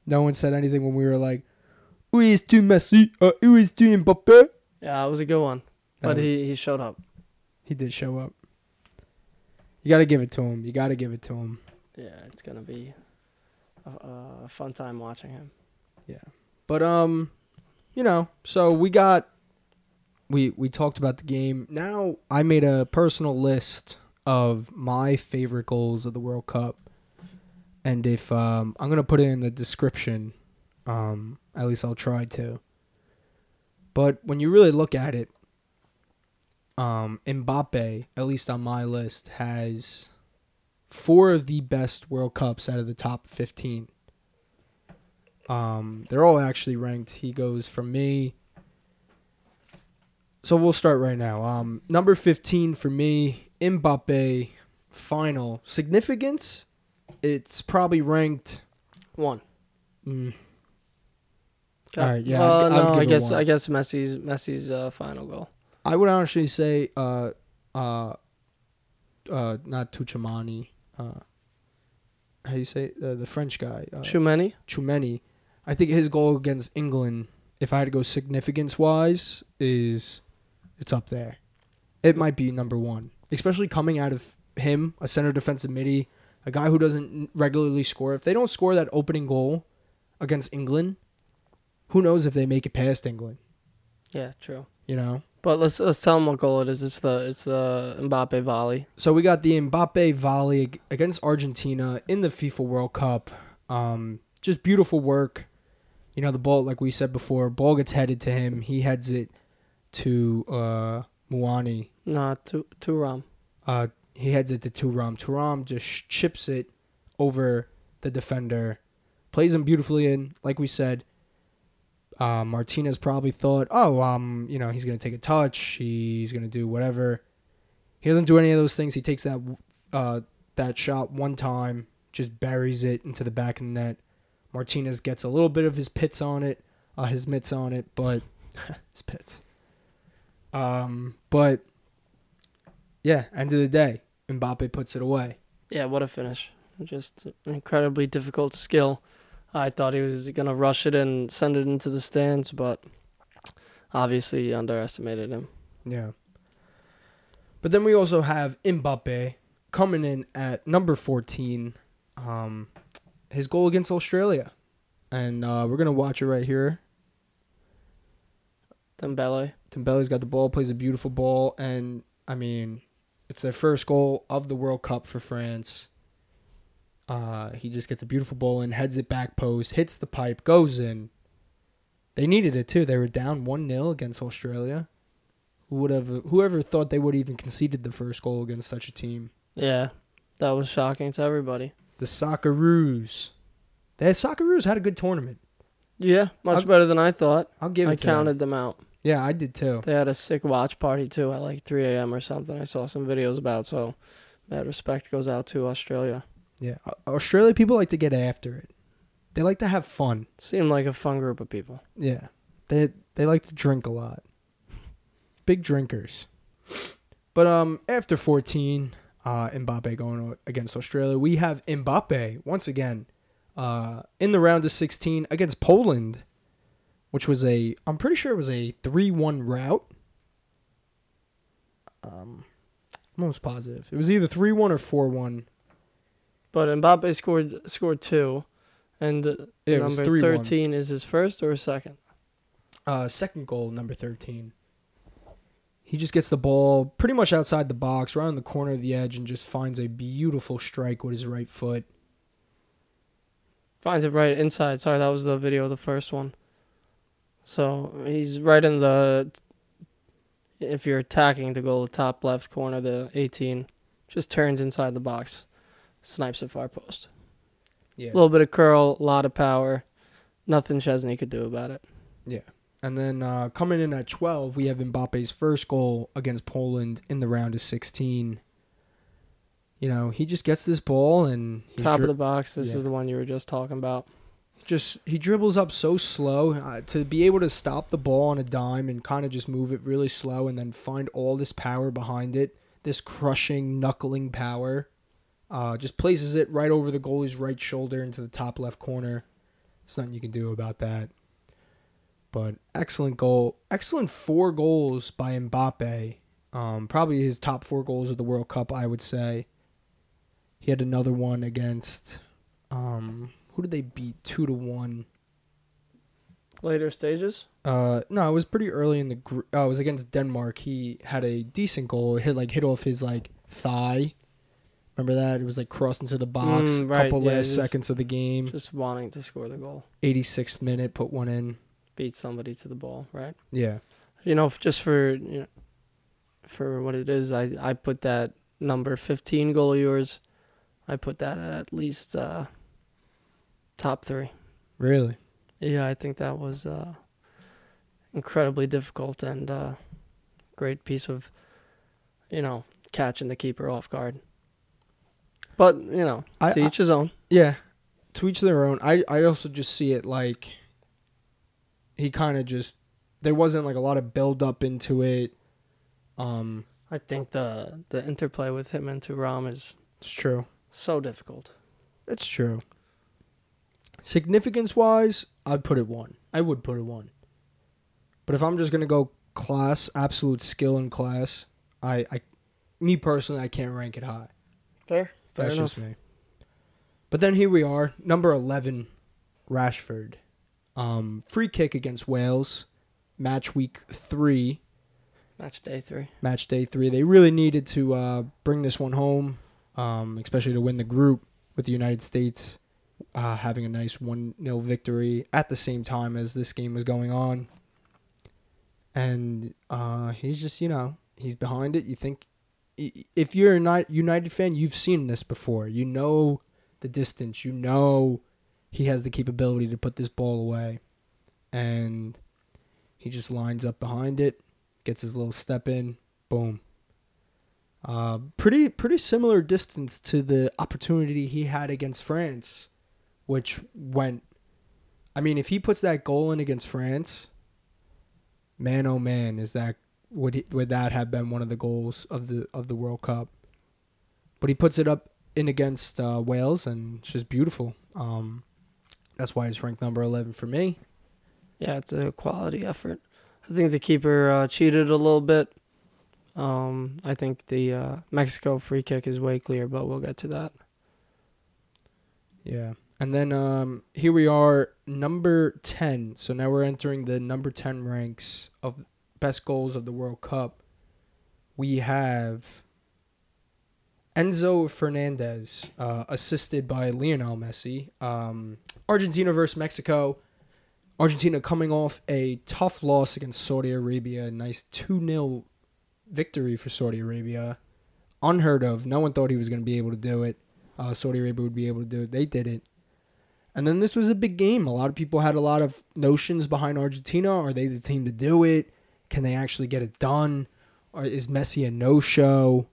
No one said anything when we were like, Où est tu Messi? Uh, où est tu Mbappé? Yeah, it was a good one. That But was- he, he showed up. He did show up. You got to give it to him. You got to give it to him. Yeah, it's gonna be a, a fun time watching him. Yeah. But um, you know, so we got we we talked about the game. Now I made a personal list of my favorite goals of the World Cup. And if um I'm going to put it in the description, um at least I'll try to. But when you really look at it, um Mbappe, at least on my list, has four of the best World Cups out of the top 15. Um, they're all actually ranked. He goes from me. So we'll start right now. Um, number 15 for me, Mbappe, final significance. It's probably ranked. One. Mm. All right, yeah, Uh, I'd- I'd no, I guess. I guess Messi's Messi's uh, final goal. I would honestly say, uh, uh, uh, not Tuchamani. Uh, how do you say it? Uh, the French guy? Uh, Too many. Tchouameni, I think his goal against England, if I had to go significance wise, is it's up there. It might be number one, especially coming out of him, a center defensive midi, a guy who doesn't regularly score. If they don't score that opening goal against England, who knows if they make it past England? Yeah, true. You know. But let's let's tell them what goal it is. It's the it's the Mbappe volley. So we got the Mbappe volley against Argentina in the FIFA World Cup. Um, just beautiful work. You know, the ball, like we said before, ball gets headed to him. He heads it to uh, Muani. Nah, to to Ram. Uh, he heads it to Thuram. Thuram just chips it over the defender, plays him beautifully in. Like we said, uh, Martinez probably thought, oh, um, you know, he's gonna take a touch. He's gonna do whatever. He doesn't do any of those things. He takes that uh, that shot one time, just buries it into the back of the net. Martinez gets a little bit of his pits on it, uh, his mitts on it, but his pits. Um, but yeah, end of the day, Mbappe puts it away. Yeah, what a finish! Just an incredibly difficult skill. I thought he was gonna rush it and send it into the stands, but obviously he underestimated him. Yeah. But then we also have Mbappe coming in at number 14. Um, his goal against Australia. And uh, we're going to watch it right here. Dembele. Dembele's got the ball, plays a beautiful ball. And, I mean, it's their first goal of the World Cup for France. Uh, he just gets a beautiful ball in, heads it back post, hits the pipe, goes in. They needed it too. They were down 1 0 against Australia. Who would have whoever thought they would have even conceded the first goal against such a team? Yeah, that was shocking to everybody. The Socceroos. The Socceroos had a good tournament. Yeah, much I'll- better than I thought. I'll give it I to them. counted them out. Yeah, I did too. They had a sick watch party too at like 3 a.m. or something. I saw some videos about. So, that respect goes out to Australia. Yeah, Australia people like to get after it. They like to have fun. Seem like a fun group of people. Yeah, they they like to drink a lot. Big drinkers. But um, after 14, uh, Mbappe going against Australia, we have Mbappe once again, uh, in the round of 16 against Poland, which was a I'm pretty sure it was a 3-1 route. Um, I'm almost positive it was either 3-1 or 4-1. But Mbappe scored scored two, and Yeah, number 3-1. 13 is his first or second. Uh, second goal, number 13. He just gets the ball pretty much outside the box, right on the corner of the edge, and just finds a beautiful strike with his right foot. Finds it right inside. Sorry, that was the video of the first one. So he's right in the. If you're attacking the goal, the top left corner, the 18, just turns inside the box, snipes it far post. Yeah. A little bit of curl, a lot of power. Nothing Szczęsny could do about it. Yeah. And then uh, coming in at 12, we have Mbappe's first goal against Poland in the round of 16. You know, he just gets this ball and Top dri- of the box. This yeah. is the one you were just talking about. just he dribbles up so slow uh, to be able to stop the ball on a dime and kind of just move it really slow and then find all this power behind it this crushing knuckling power uh, just places it right over the goalie's right shoulder into the top left corner there's nothing you can do about that but excellent goal excellent four goals by Mbappe um, probably his top four goals of the World Cup I would say he had another one against um, who did they beat two to one? Later stages. Uh, no, it was pretty early in the group. Uh, it was against Denmark. He had a decent goal. It hit like hit off his like thigh. Remember that? It was like crossing to the box. Mm, right, couple yeah, last seconds of the game. Just wanting to score the goal. 86th minute, put one in. Beat somebody to the ball, right? Yeah. You know, just for you know, for what it is, I I put that number 15 goal of yours. I put that at at least uh, top three. Really? Yeah, I think that was uh, incredibly difficult and uh, great piece of, you know, catching the keeper off guard. But you know, I, to each his own. yeah. To each their own. I I also just see it like he kind of just there wasn't like a lot of build up into it. Um, I think the the interplay with him and Thuram is it's true. so difficult. It's true. Significance wise, I'd put it one. I would put it one. But if I'm just gonna go class, absolute skill in class, I, I me personally, I can't rank it high. Fair, fair That's enough. just me. But then here we are, number eleven, Rashford. Um, free kick against Wales, match week three, Match day three. match day three. They really needed to uh, bring this one home, um, especially to win the group with the United States uh, having a nice 1 0 victory at the same time as this game was going on. And uh, he's just, you know, he's behind it. You think, i- if you're a Ni- United fan, you've seen this before. You know the distance. You know he has the capability to put this ball away. And he just lines up behind it gets his little step in, boom. Uh, pretty pretty similar distance to the opportunity he had against France, which went. I mean, if he puts that goal in against France, man oh man, is that would he, would that have been one of the goals of the of the World Cup? But he puts it up in against uh, Wales, and it's just beautiful. Um, that's why it's ranked number eleven for me. Yeah, it's a quality effort. I think the keeper uh, cheated a little bit. Um, I think the uh, Mexico free kick is way clear, but we'll get to that. Yeah. And then um, here we are, number 10. So now we're entering the number 10 ranks of best goals of the World Cup. We have Enzo Fernandez, uh, assisted by Lionel Messi. Um, Argentina versus Mexico. Argentina coming off a tough loss against Saudi Arabia. Nice 2 0 victory for Saudi Arabia. Unheard of. No one thought he was going to be able to do it. Uh, Saudi Arabia would be able to do it. They did it. And then this was a big game. A lot of people had a lot of notions behind Argentina. Are they the team to do it? Can they actually get it done? Or is Messi a no show?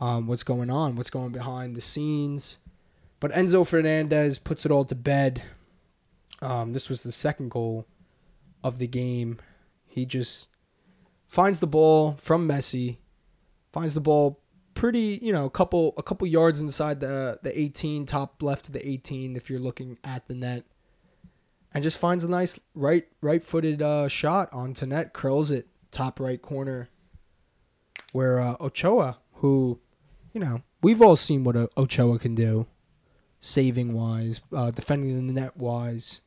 Um, what's going on? What's going behind the scenes? But Enzo Fernandez puts it all to bed. Um, this was the second goal of the game. He just finds the ball from Messi, finds the ball pretty, you know, a couple a couple yards inside the the 18, top left of the 18 if you're looking at the net. And just finds a nice right right-footed uh, shot onto net, curls it top right corner where uh, Ochoa, who, you know, we've all seen what uh, Ochoa can do saving wise, uh, defending the net wise.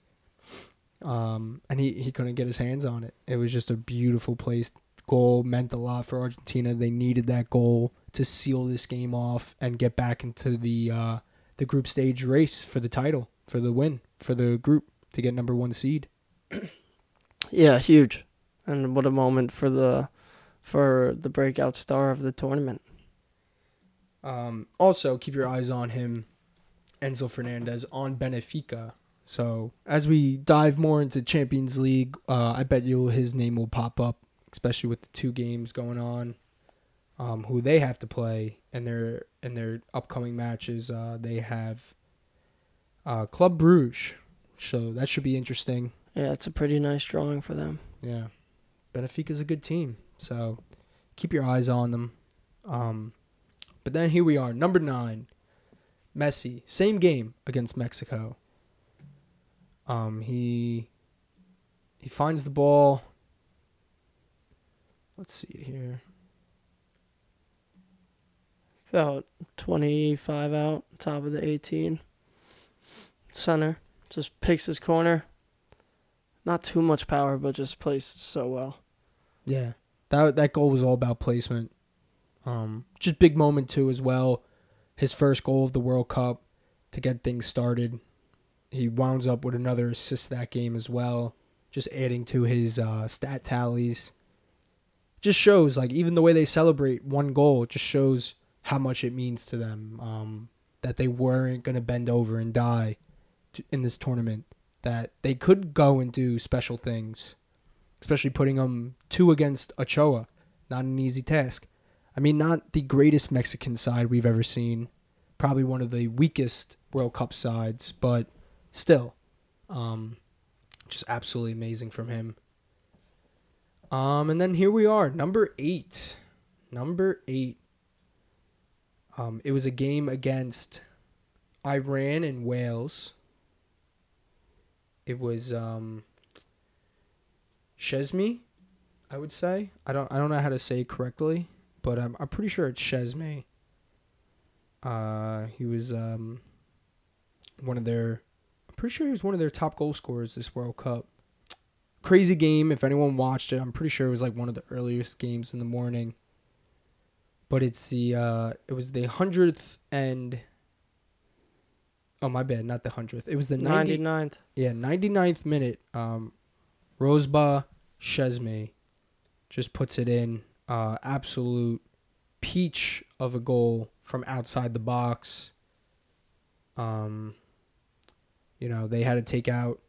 Um, and he, he couldn't get his hands on it. It was just a beautiful place. Goal meant a lot for Argentina. They needed that goal to seal this game off and get back into the uh, the group stage race for the title, for the win, for the group to get number one seed. Yeah, huge. And what a moment for the for the breakout star of the tournament. Um, also, keep your eyes on him, Enzo Fernandez, on Benfica. So as we dive more into Champions League, uh, I bet you his name will pop up, especially with the two games going on. Um, who they have to play in their in their upcoming matches? Uh, they have uh, Club Bruges, so that should be interesting. Yeah, it's a pretty nice drawing for them. Yeah, Benfica's a good team, so keep your eyes on them. Um, but then here we are, number nine, Messi, same game against Mexico. Um, he he finds the ball. Let's see here. About 25 out, top of the 18. Center. Just picks his corner. Not too much power, but just placed so well. Yeah, that that goal was all about placement. Um, just big moment too as well. His first goal of the World Cup to get things started. He wounds up with another assist that game as well, just adding to his uh, stat tallies. Just shows like even the way they celebrate one goal just shows how much it means to them. Um, that they weren't gonna bend over and die in this tournament. That they could go and do special things, especially putting them two against Ochoa. Not an easy task. I mean, not the greatest Mexican side we've ever seen. Probably one of the weakest World Cup sides, but still, um, just absolutely amazing from him. Um, and then here we are, number eight. Number eight. Um, it was a game against Iran and Wales. It was um, Cheshmi, I would say. I don't I don't know how to say it correctly, but I'm I'm pretty sure it's Cheshmi. Uh, he was um, one of their. I'm pretty sure he was one of their top goal scorers this World Cup. Crazy game. If anyone watched it, I'm pretty sure it was like one of the earliest games in the morning. But it's the uh, it was the hundredth and. Oh my bad, not the hundredth. It was the 90, 99th. yeah, 99th minute. Um, Rouzbeh Cheshmi just puts it in. Uh, absolute peach of a goal from outside the box. Um, you know they had to take out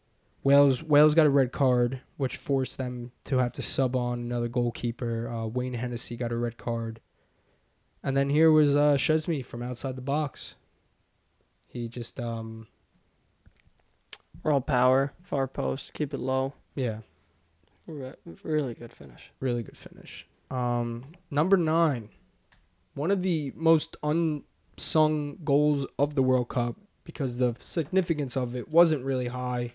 Wales. Wales got a red card, which forced them to have to sub on another goalkeeper. Uh, Wayne Hennessy got a red card, and then here was uh, Chesme from outside the box. He just um Raw power, far post, keep it low. Yeah Re- really good finish. really good finish. Um, number nine, one of the most unsung goals of the World Cup because the significance of it wasn't really high.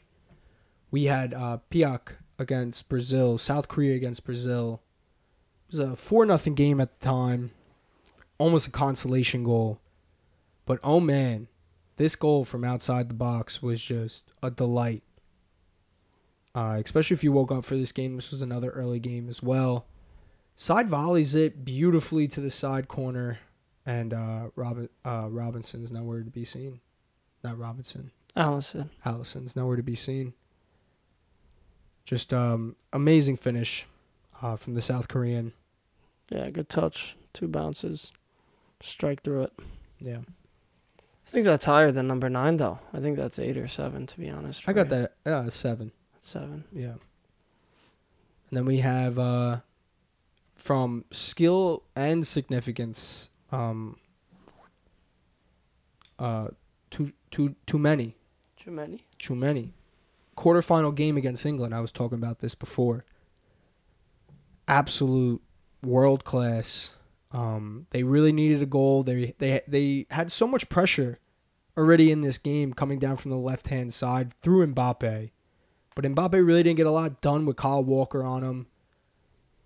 We had uh, Paik against Brazil, South Korea against Brazil. It was a four nothing game at the time, almost a consolation goal. But oh man, this goal from outside the box was just a delight. Uh, especially if you woke up for this game. This was another early game as well. Side volleys it beautifully to the side corner, and uh, Robin uh, Robinson's nowhere to be seen. Not Robinson. Alisson. Alisson's nowhere to be seen. Just um, amazing finish uh, from the South Korean. Yeah, good touch. Two bounces. Strike through it. Yeah, I think that's higher than number nine, though. I think that's eight or seven, to be honest. I got me. that uh, seven. Seven. Yeah. And then we have uh, from skill and significance, um, uh, too too too many, Too many. too many. Quarterfinal game against England. I was talking about this before. Absolute world class. Um, they really needed a goal. They they they had so much pressure already in this game coming down from the left hand side through Mbappe, but Mbappe really didn't get a lot done with Kyle Walker on him.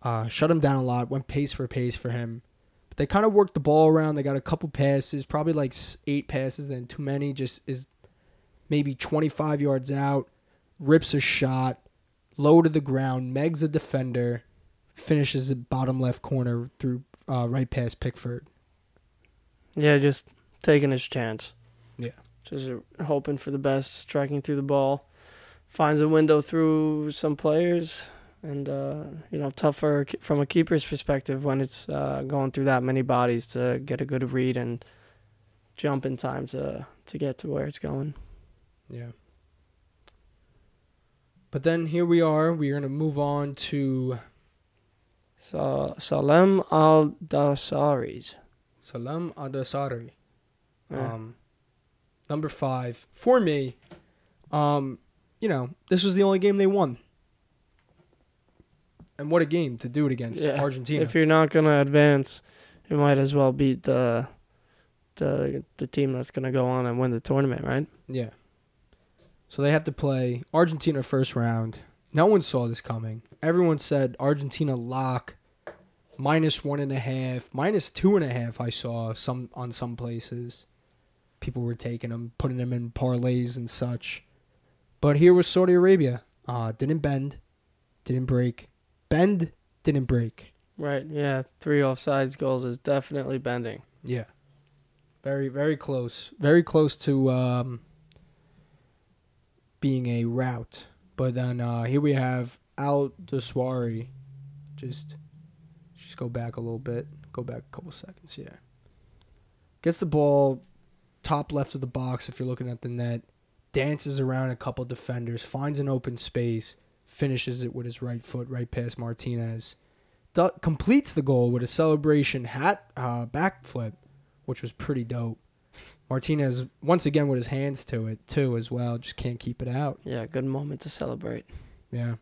Uh, shut him down a lot. Went pace for pace for him. But they kind of worked the ball around. They got a couple passes, probably like eight passes. Then too many. Just is maybe 25 yards out. Rips a shot, low to the ground. Meg's a defender. Finishes it bottom left corner through uh, right past Pickford. Yeah, just taking his chance. Yeah. Just hoping for the best, striking through the ball. Finds a window through some players, and uh, you know, tougher from a keeper's perspective when it's uh, going through that many bodies to get a good read and jump in time to to get to where it's going. Yeah. But then here we are. We are going to move on to So Salem Al Dawsari's. Salam Adasari. Yeah. Um, number five for me. Um, you know, this was the only game they won. And what a game to do it against Yeah. Argentina. If you're not gonna advance, you might as well beat the the the team that's gonna go on and win the tournament, right? yeah. So they have to play Argentina first round. No one saw this coming. Everyone said Argentina lock minus one and a half, minus two and a half. I saw some on some places. People were taking them, putting them in parlays and such. But here was Saudi Arabia. Uh, didn't bend, didn't break, bend, didn't break. Right. Yeah. Three offsides goals is definitely bending. Yeah. Very, very close. Very close to um, being a route. But then uh, here we have Al Dawsari. Just just go back a little bit. Go back a couple seconds, yeah. Gets the ball top left of the box if you're looking at the net. Dances around a couple defenders, finds an open space, finishes it with his right foot right past Martinez. Du- completes the goal with a celebration hat uh, backflip which was pretty dope. Martinez once again with his hands to it too as well, just can't keep it out. Yeah. Good moment to celebrate. Yeah,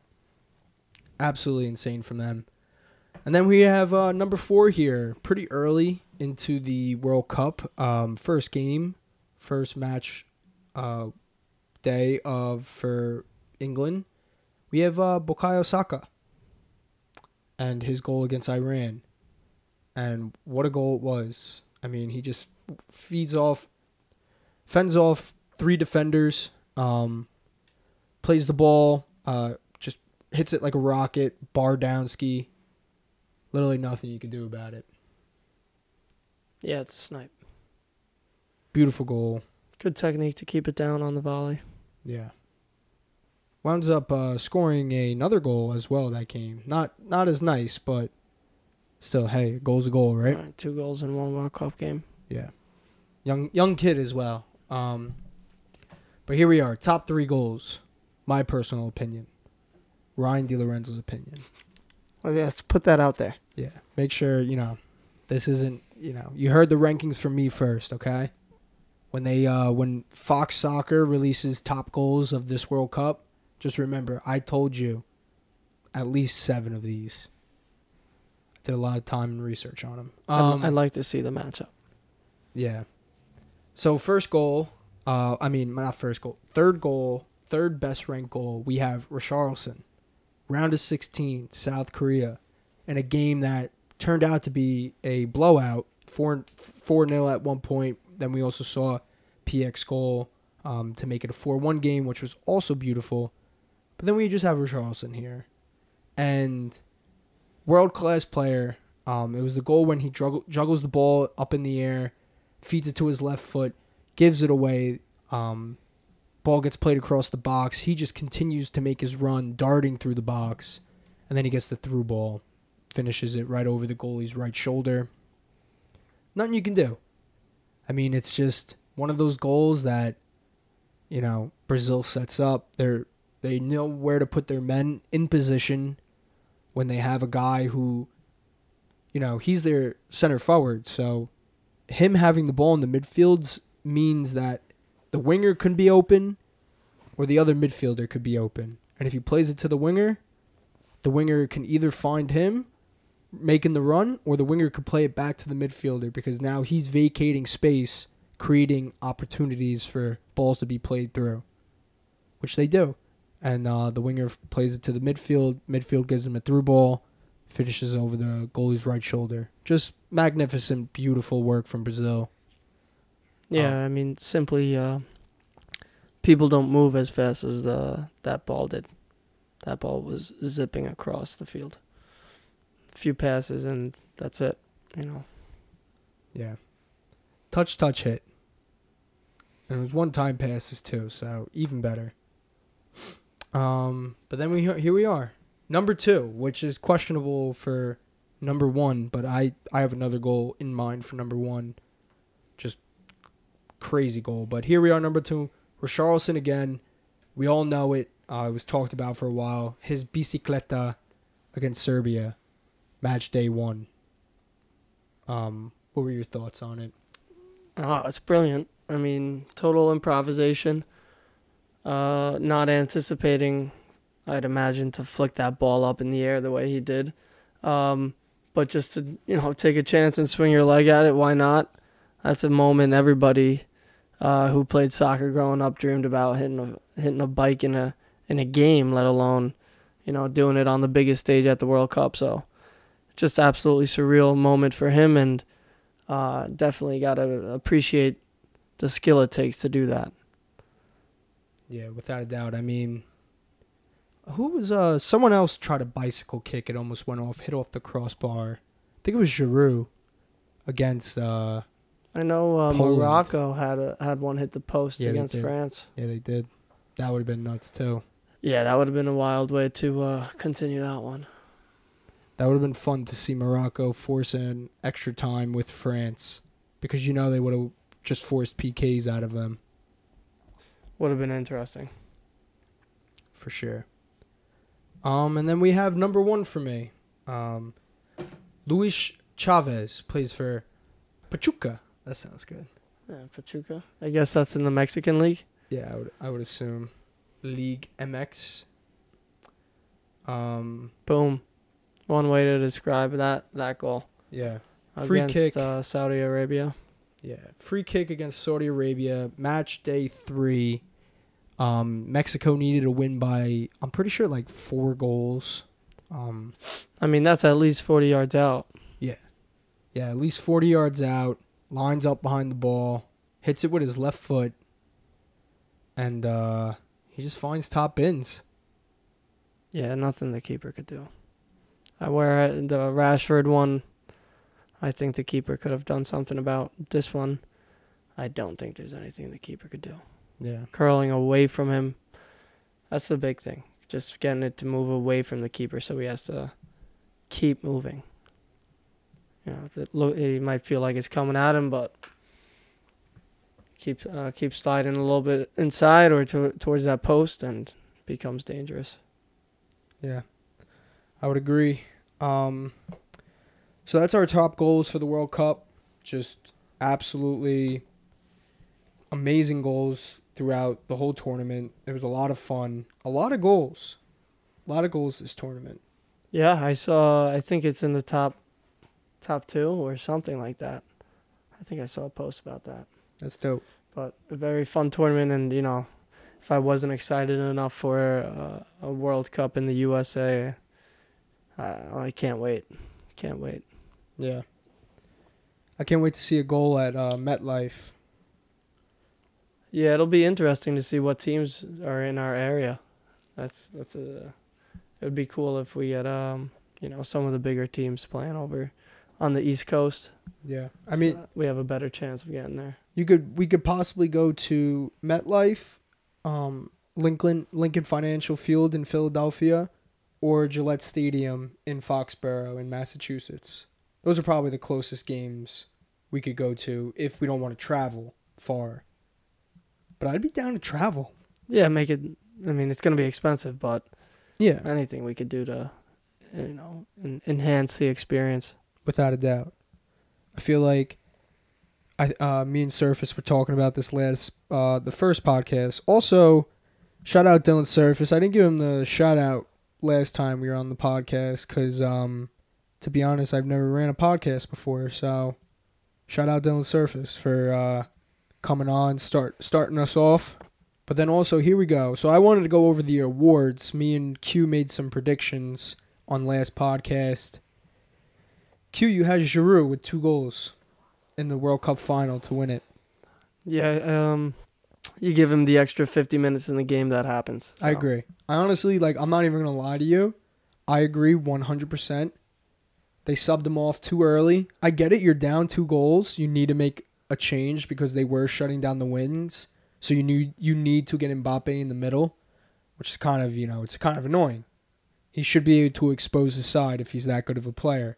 absolutely insane from them. And then we have uh, number four here, pretty early into the World Cup. Um, first game, first match, uh, day of for England. We have uh, Bukayo Saka and his goal against Iran, and what a goal it was! I mean, he just feeds off, fends off three defenders. Um, plays the ball, uh, just hits it like a rocket, bar down ski. Literally nothing you can do about it. Yeah, it's a snipe. Beautiful goal. Good technique to keep it down on the volley. Yeah. Winds up uh, scoring another goal as well that game. Not not as nice, but still, hey, a goal's a goal, right? Right, two goals in one World Cup game. Yeah. Young young kid as well. Um but here we are, top 3 goals. My personal opinion. Ryan Di Lorenzo's opinion. Well, let's put that out there. Yeah. Make sure, you know, this isn't, you know, you heard the rankings from me first, okay? When they uh when Fox Soccer releases top goals of this World Cup, just remember I told you at least 7 of these. I did a lot of time and research on them. I'd- I'd like to see the matchup. Yeah. So first goal, uh, I mean not first goal, third goal, third best ranked goal. We have Richarlison, round of 16, South Korea, in a game that turned out to be a blowout, four four nil at one point. Then we also saw Paik's goal um, to make it a four one game, which was also beautiful. But then we just have Richarlison here, and world class player. Um, it was the goal when he juggle, juggles the ball up in the air feeds it to his left foot, gives it away. Um, ball gets played across the box. He just continues to make his run, darting through the box, and then he gets the through ball, finishes it right over the goalie's right shoulder. Nothing you can do. I mean, it's just one of those goals that, you know, Brazil sets up. They're they know where to put their men in position when they have a guy who you know, he's their center forward. So him having the ball in the midfields means that the winger could be open or the other midfielder could be open. And if he plays it to the winger, the winger can either find him making the run or the winger could play it back to the midfielder because now he's vacating space, creating opportunities for balls to be played through, which they do. And uh, the winger plays it to the midfield. Midfield gives him a through ball, finishes over the goalie's right shoulder. Just magnificent, beautiful work from Brazil. Yeah, I mean, simply, uh, people don't move as fast as the that ball did. That ball was zipping across the field. A few passes and that's it. You know. Yeah. Touch, touch, hit. And it was one time passes too, so even better. Um, but then we here we are, number two, which is questionable for number one, but I I have another goal in mind for number one, just crazy goal. But here we are, number two, Richarlison again. We all know it. Uh, it was talked about for a while. His bicicleta against Serbia, match day one. Um, what were your thoughts on it? Oh, it's brilliant. I mean, total improvisation. Uh, not anticipating, I'd imagine, to flick that ball up in the air the way he did. Um, but just to, you know, take a chance and swing your leg at it, why not? That's a moment everybody uh, who played soccer growing up dreamed about hitting a hitting a bike in a in a game, let alone, you know, doing it on the biggest stage at the World Cup. So, just absolutely surreal moment for him, and uh, definitely got to appreciate the skill it takes to do that. Yeah, without a doubt. I mean, who was uh someone else tried a bicycle kick? It almost went off, hit off the crossbar. I think it was Giroud against. uh I know uh, Morocco had a, had one hit the post Yeah, against. France. Yeah, they did. That would have been nuts too. Yeah, that would have been a wild way to uh, continue that one. That would have been fun to see Morocco force an extra time with France, because you know they would have just forced PKs out of them Would have been interesting. for sure. Um, and then we have number one for me. Um, Luis Chavez plays for Pachuca. That sounds good. Yeah, Pachuca. I guess that's in the Mexican league. Yeah, I would I would assume League MX. Um, Boom. One way to describe that that goal yeah, Free against kick. Uh, Saudi Arabia. yeah, free kick against Saudi Arabia. Match day three. Um, Mexico needed a win by I'm pretty sure like four goals. Um, I mean, that's at least forty yards out. yeah, Yeah, at least 40 yards out. Lines up behind the ball, hits it with his left foot, and uh, he just finds top bins. Yeah, nothing the keeper could do. Uh, where the Rashford one, I think the keeper could have done something about. This one, I don't think there's anything the keeper could do. Yeah, Curling away from him, that's the big thing. Just getting it to move away from the keeper, so he has to keep moving. You know, it look, he might feel like it's coming at him, but keep uh, keep sliding a little bit inside or to, towards that post, and becomes dangerous. Yeah, I would agree. Um, so that's our top goals for the World Cup. Just absolutely amazing goals throughout the whole tournament. It was a lot of fun, a lot of goals, a lot of goals this tournament. Yeah, I saw. I think it's in the top, top two or something like that. I think I saw a post about that. That's dope. But a very fun tournament, and you know, if I wasn't excited enough for uh, a World Cup in the USA, uh, I can't wait. Can't wait. Yeah. I can't wait to see a goal at uh, MetLife. Yeah, it'll be interesting to see what teams are in our area. That's that's a. It would be cool if we had um you know some of the bigger teams playing over on the East Coast. Yeah. I so mean, we have a better chance of getting there. you could we could possibly go to MetLife, um, Lincoln Lincoln Financial Field in Philadelphia, or Gillette Stadium in Foxborough in Massachusetts. Those are probably the closest games we could go to if we don't want to travel far. But I'd be down to travel. Yeah, make it. I mean, it's gonna be expensive, but Yeah. anything we could do to, you know, en- enhance the experience. without a doubt. I feel like I uh, me and Surface were talking about this last uh, the first podcast. Also, shout out Dylan Surface. I didn't give him the shout out last time we were on the podcast because, um, to be honest, I've never ran a podcast before. So, shout out Dylan Surface for uh, coming on, start starting us off. But then also here we go. So I wanted to go over the awards. Me and Q made some predictions on last podcast. Q, you had Giroud with two goals in the World Cup final to win it. Yeah, um, you give him the extra 50 minutes in the game, that happens. I agree. I honestly like. I'm not even gonna lie to you. I agree 100. percent They subbed him off too early. I get it. You're down two goals. You need to make a change because they were shutting down the wins. So you need you need to get Mbappe in the middle, which is kind of you know it's kind of annoying. He should be able to expose his side if he's that good of a player.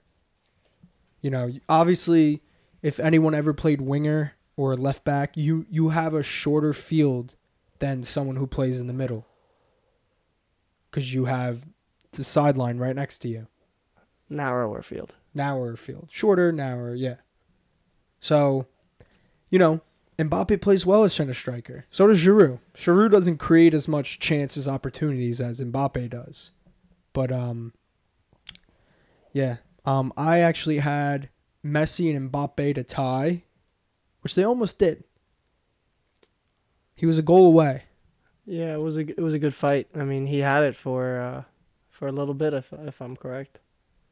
You know, obviously, if anyone ever played winger or left back, you you have a shorter field than someone who plays in the middle because you have the sideline right next to you. Narrower field. Narrower field. Shorter, narrower, yeah. So, you know, Mbappe plays well as center striker. So does Giroud. Giroud doesn't create as much chances, opportunities as Mbappe does. But, um, yeah. Um, I actually had Messi and Mbappe to tie, which they almost did. He was a goal away. Yeah, it was a it was a good fight. I mean, he had it for uh, for a little bit, if if I'm correct.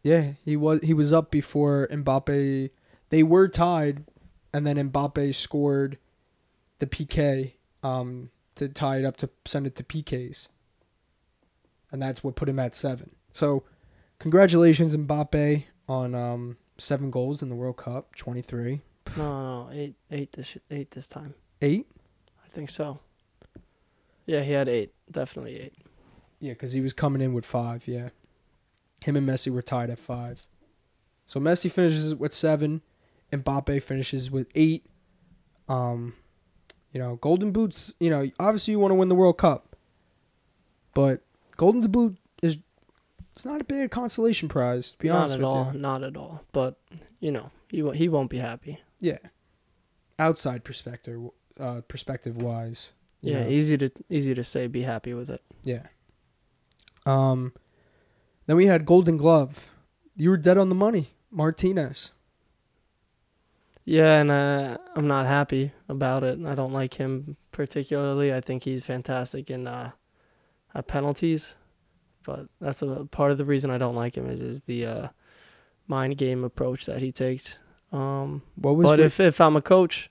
Yeah, he was he was up before Mbappe. They were tied, and then Mbappe scored the PK um, to tie it up to send it to PKs, and that's what put him at seven. So, congratulations Mbappe on um, seven goals in the World Cup, twenty three, No, no, eight eight this eight this time. eight. I think so. Yeah, he had eight. Definitely eight. Yeah, because he was coming in with five. Yeah, him and Messi were tied at five. So Messi finishes with seven, and Mbappe finishes with eight. Um, you know, Golden Boots. You know, obviously you want to win the World Cup, but Golden Boot is it's not a bad consolation prize. To be not honest at with all. you. Not at all. But you know, he he won't be happy. Yeah, outside perspective, uh, perspective wise. Yeah, know. easy to easy to say. Be happy with it. Yeah. Um, then we had Golden Glove. You were dead on the money, Martinez. Yeah, and uh, I'm not happy about it. I don't like him particularly. I think he's fantastic in uh, at penalties, but that's a part of the reason I don't like him is, is the uh, mind game approach that he takes. Um, What was but if if I'm a coach,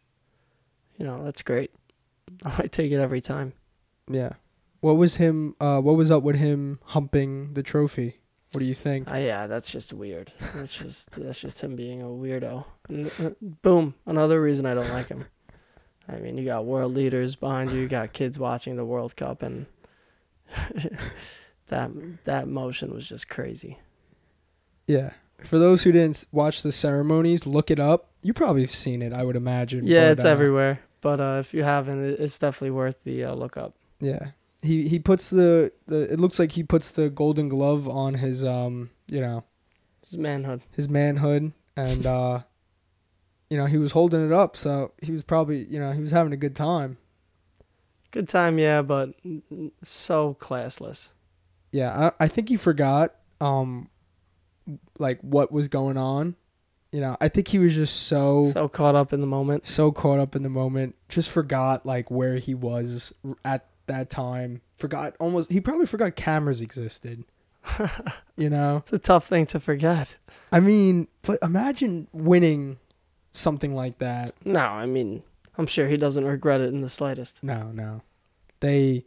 you know that's great. I take it every time. yeah, what was him? Uh, what was up with him humping the trophy? What do you think? Uh, yeah, that's just weird. That's just that's just him being a weirdo. And, uh, boom, another reason I don't like him. I mean, you got world leaders behind you, you got kids watching the World Cup, and that that motion was just crazy. Yeah. For those who didn't watch the ceremonies, look it up. You probably have seen it, I would imagine. Yeah, but, it's uh, everywhere. But uh, if you haven't, it's definitely worth the uh, look up. Yeah. He he puts the, the it looks like he puts the golden glove on his um you know It's manhood. his manhood and uh you know he was holding it up so he was probably you know he was having a good time Good time, yeah, but so classless. yeah i, I think he forgot um like what was going on you know i think he was just so So caught up in the moment. so caught up in the moment just forgot like where he was at that time forgot almost he probably forgot cameras existed you know It's a tough thing to forget. i mean but imagine winning something like that No, I mean, I'm sure he doesn't regret it in the slightest. No, no. They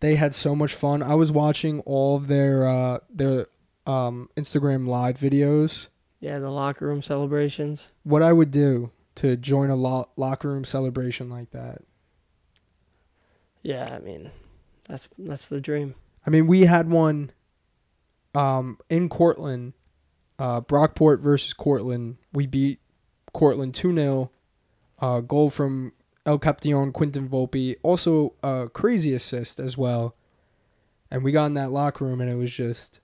they had so much fun. I was watching all of their uh their um Instagram live videos. Yeah, the locker room celebrations. What I would do to join a lo- locker room celebration like that. Yeah, I mean, that's that's the dream. I mean, we had one um in Cortland uh Brockport versus Cortland. We beat Cortland 2-0. Uh goal from El Capitan Quinton Volpe. Also a crazy assist as well. And we got in that locker room and it was just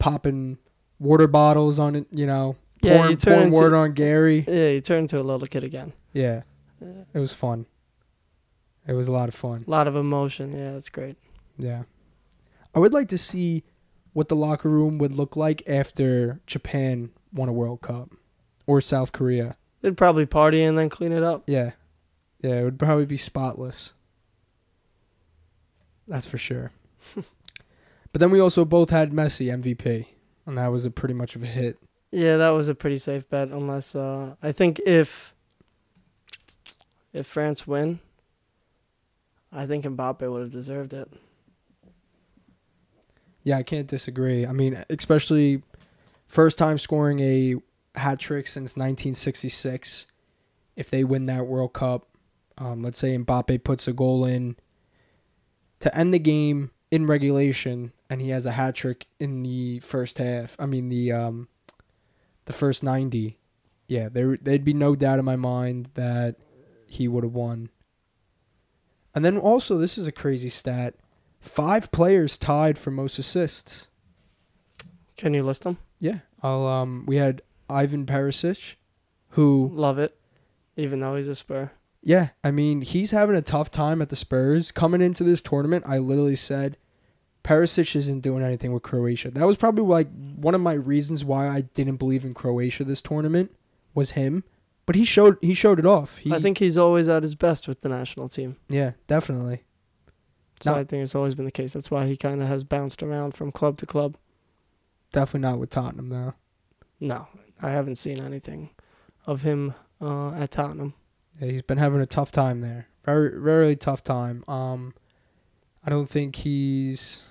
popping water bottles on it, you know, Yeah, pouring, you turn pouring into word on Gary. yeah, you turn into a little kid again. Yeah, Yeah. it was fun. It was a lot of fun. A lot of emotion. Yeah, that's great. Yeah. I would like to see what the locker room would look like after Japan won a World Cup or South Korea. They'd probably party and then clean it up. Yeah. Yeah, it would probably be spotless. That's for sure. but then we also both had Messi MVP, and that was a pretty much of a hit. Yeah, that was a pretty safe bet. Unless uh, I think if if France win, I think Mbappe would have deserved it. Yeah, I can't disagree. I mean, especially first time scoring a hat trick since 1966. If they win that World Cup, um, let's say Mbappe puts a goal in to end the game in regulation, and he has a hat trick in the first half. I mean the um, the first 90. Yeah, there there'd be no doubt in my mind that he would have won. And then also, this is a crazy stat. Five players tied for most assists. Can you list them? Yeah. I'll um we had Ivan Perisic who Love it, even though he's a Spur. yeah, I mean, he's having a tough time at the Spurs. Coming into this tournament, I literally said Perisic isn't doing anything with Croatia. That was probably like one of my reasons why I didn't believe in Croatia this tournament was him. But he showed he showed it off. He, I think he's always at his best with the national team. yeah, definitely. So No. I think it's always been the case. That's why he kind of has bounced around from club to club. Definitely not with Tottenham though. No, I haven't seen anything of him uh, at Tottenham. Yeah, he's been having a tough time there. Very, very tough time. Um, I don't think he's.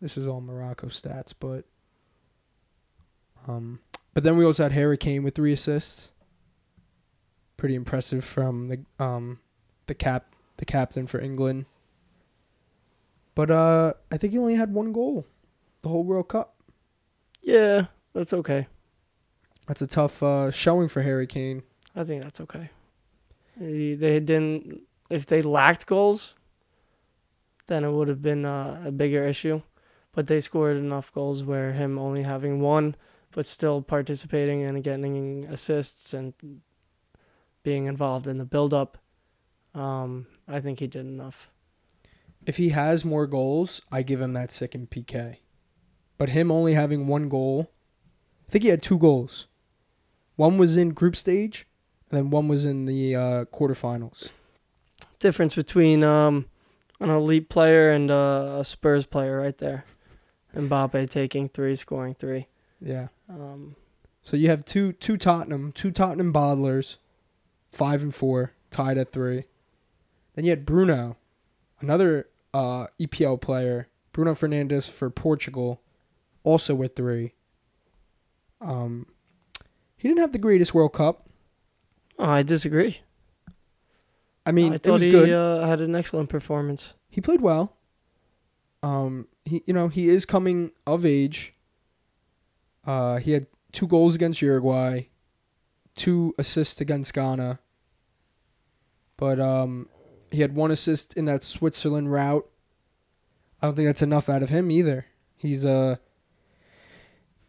This is all Morocco stats, but. Um, but then we also had Harry Kane with three assists. Pretty impressive from the um, the cap the captain for England. But uh, I think he only had one goal, the whole World Cup. Yeah, that's okay. That's a tough uh, showing for Harry Kane. I think that's okay. They they didn't. If they lacked goals, then it would have been uh, a bigger issue. But they scored enough goals where him only having one, but still participating and getting assists and being involved in the build-up. Um, I think he did enough. If he has more goals, I give him that second PK. But him only having one goal, I think he had two goals. One was in group stage, and then one was in the uh, quarterfinals. Difference between um, an elite player and uh, a Spurs player, right there. Mbappe taking three, scoring three. Yeah. Um, So you have two two Tottenham, two Tottenham bottlers, five and four, tied at three. Then you had Bruno, another uh, EPL player, Bruno Fernandes for Portugal, also with three. Um, he didn't have the greatest World Cup. oh, I disagree. I mean, I it thought was he good. Uh, had an excellent performance. he played well. Um, he you know he is coming of age. Uh, he had two goals against Uruguay, two assists against Ghana. But um, he had one assist in that Switzerland rout. I don't think that's enough out of him either. He's uh,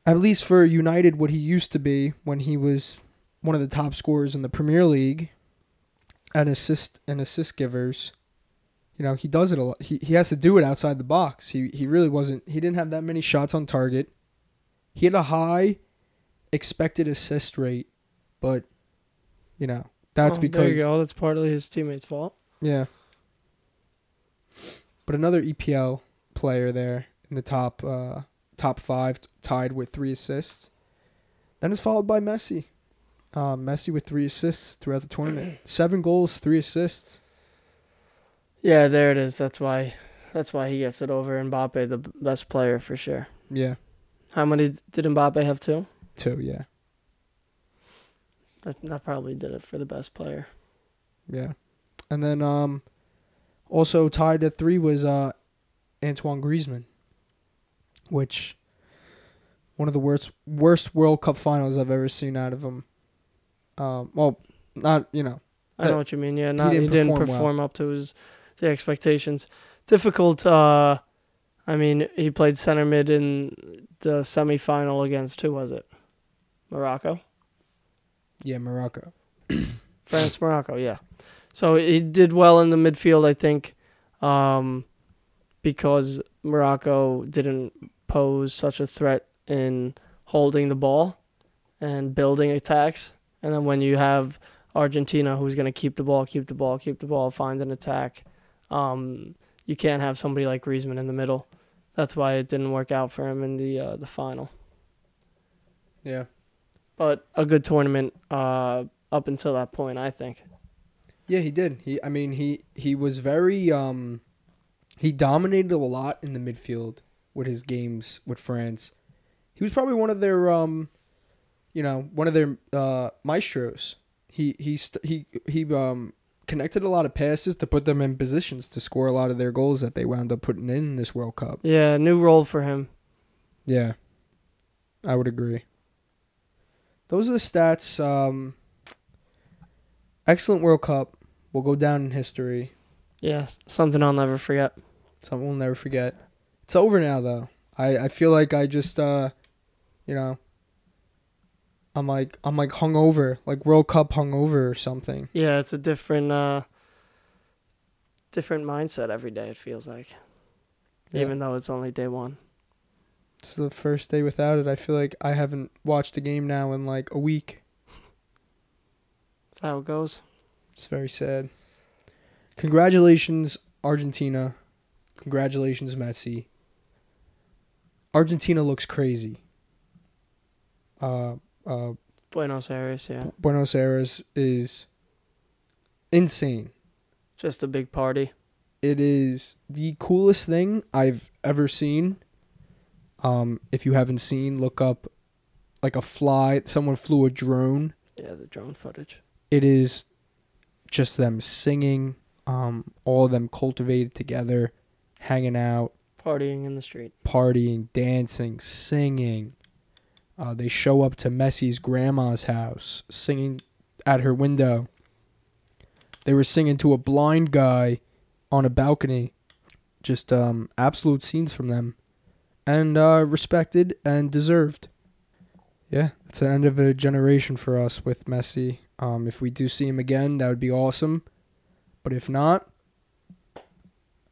at least for United, what he used to be when he was one of the top scorers in the Premier League, and assist and assist givers. You know, he does it a lot. He he has to do it outside the box. He he really wasn't. He didn't have that many shots on target. He had a high expected assist rate, but you know that's Oh, because there you go. That's partly his teammates' fault. yeah. But another EPL player there in the top uh, top five, t- tied with three assists. Then it's followed by Messi. Uh, Messi with three assists throughout the tournament. Seven goals, three assists. Yeah, there it is. That's why. That's why he gets it over Mbappe, the best player for sure. Yeah, How many did Mbappe have? Two. two. Yeah, That that probably did it for the best player. yeah. And then um, also tied at three was uh, Antoine Griezmann, which one of the worst worst World Cup finals I've ever seen out of him. Um, well, not you know I know what you mean. Yeah, not he didn't didn't, perform perform, well. up to his the expectations. Difficult. Uh, I mean, he played center mid in the semifinal against who was it? Morocco. Yeah, Morocco. France, Morocco, yeah. So he did well in the midfield, I think, um, because Morocco didn't pose such a threat in holding the ball and building attacks. And then when you have Argentina, who's going to keep the ball, keep the ball, keep the ball, find an attack, um, you can't have somebody like Griezmann in the middle. That's why it didn't work out for him in the uh, the final. Yeah. But a good tournament uh, up until that point, I think. Yeah, he did. He I mean, he he was very um he dominated a lot in the midfield with his games with France. He was probably one of their um you know, one of their uh maestros. He he st- he he um connected a lot of passes to put them in positions to score a lot of their goals that they wound up putting in this World Cup. Yeah, new role for him. Yeah. I would agree. Those are the stats um excellent World Cup will go down in history. Yeah, something I'll never forget. Something we'll never forget. It's over now though. I, I feel like I just uh you know I'm like I'm like hungover, like World Cup hungover or something. Yeah, it's a different uh different mindset every day it feels like. Yeah. Even though it's only day 1. It's the first day without it. I feel like I haven't watched a game now in like a week. That's how it goes. It's very sad. Congratulations, Argentina. Congratulations, Messi. Argentina looks crazy. Uh, uh, Buenos Aires, yeah. Buenos Aires is insane. Just a big party. It is the coolest thing I've ever seen. Um, if you haven't seen, look up like a fly. Someone flew a drone. Yeah, the drone footage. It is just them singing. Um, all of them cultivated together, hanging out, Partying in the street. partying, dancing, singing. Uh, they show up to Messi's grandma's house, singing at her window. They were singing to a blind guy on a balcony. Just um, absolute scenes from them, and uh, respected and deserved. Yeah, it's the end of a generation for us with Messi. Um, if we do see him again, that would be awesome. But if not,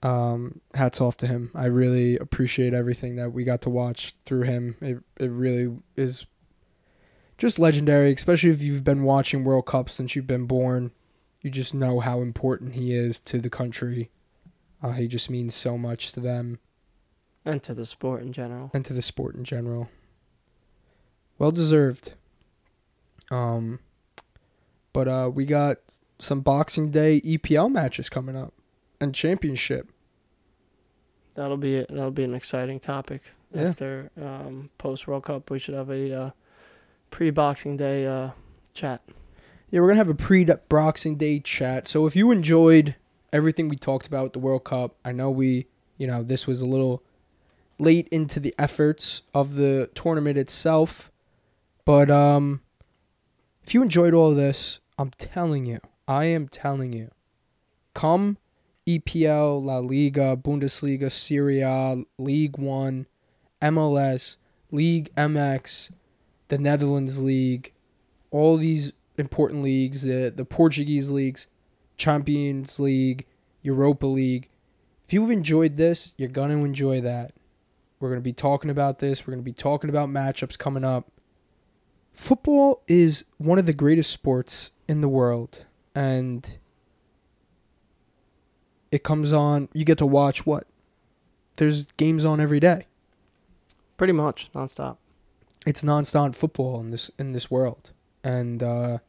um, hats off to him. I really appreciate everything that we got to watch through him. It it really is just legendary, especially if you've been watching World Cup since you've been born. You just know how important he is to the country. Uh, he just means so much to them And to the sport in general. and to the sport in general. Well deserved. Um, but uh, we got some Boxing Day EPL matches coming up and championship. That'll be that'll be an exciting topic. Yeah. After um, post World Cup, we should have a uh, pre Boxing Day uh, chat. Yeah, we're gonna have a pre Boxing Day chat. So if you enjoyed everything we talked about the World Cup, I know we, you know, this was a little late into the efforts of the tournament itself, but um, if you enjoyed all of this, I'm telling you, I am telling you, come EPL, La Liga, Bundesliga, Serie A, League One, MLS, League MX, the Netherlands League, all these important leagues, the the Portuguese leagues, Champions League, Europa League. If you've enjoyed this, you're gonna enjoy that. We're gonna be talking about this. We're gonna be talking about matchups coming up. Football is one of the greatest sports in the world, and it comes on. You get to watch what? There's games on every day. Pretty much nonstop. it's nonstop football in this in this world, and uh,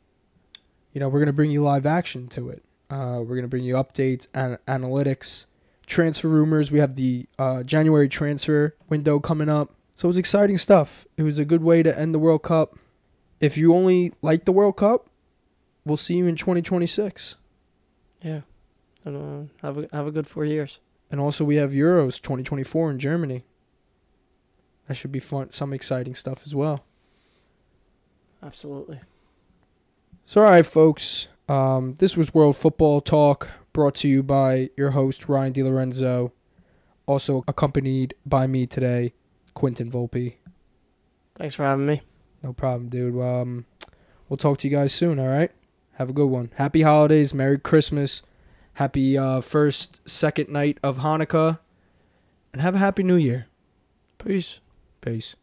you know we're gonna bring you live action to it. Uh, we're gonna bring you updates and analytics, transfer rumors. We have the uh, January transfer window coming up, so it's exciting stuff. It was a good way to end the World Cup. If you only like the World Cup, we'll see you in 2026. Yeah. And, uh, have a have a good four years. And also we have Euros 2024 in Germany. That should be fun. Some exciting stuff as well. Absolutely. So, all right, folks. Um, this was World Football Talk, brought to you by your host Ryan DiLorenzo, also accompanied by me today, Quentin Volpe. Thanks for having me. No problem, dude. Um, we'll talk to you guys soon. All right. Have a good one. Happy holidays. Merry Christmas. Happy uh, first, second night of Hanukkah. And have a happy new year. Peace. Peace.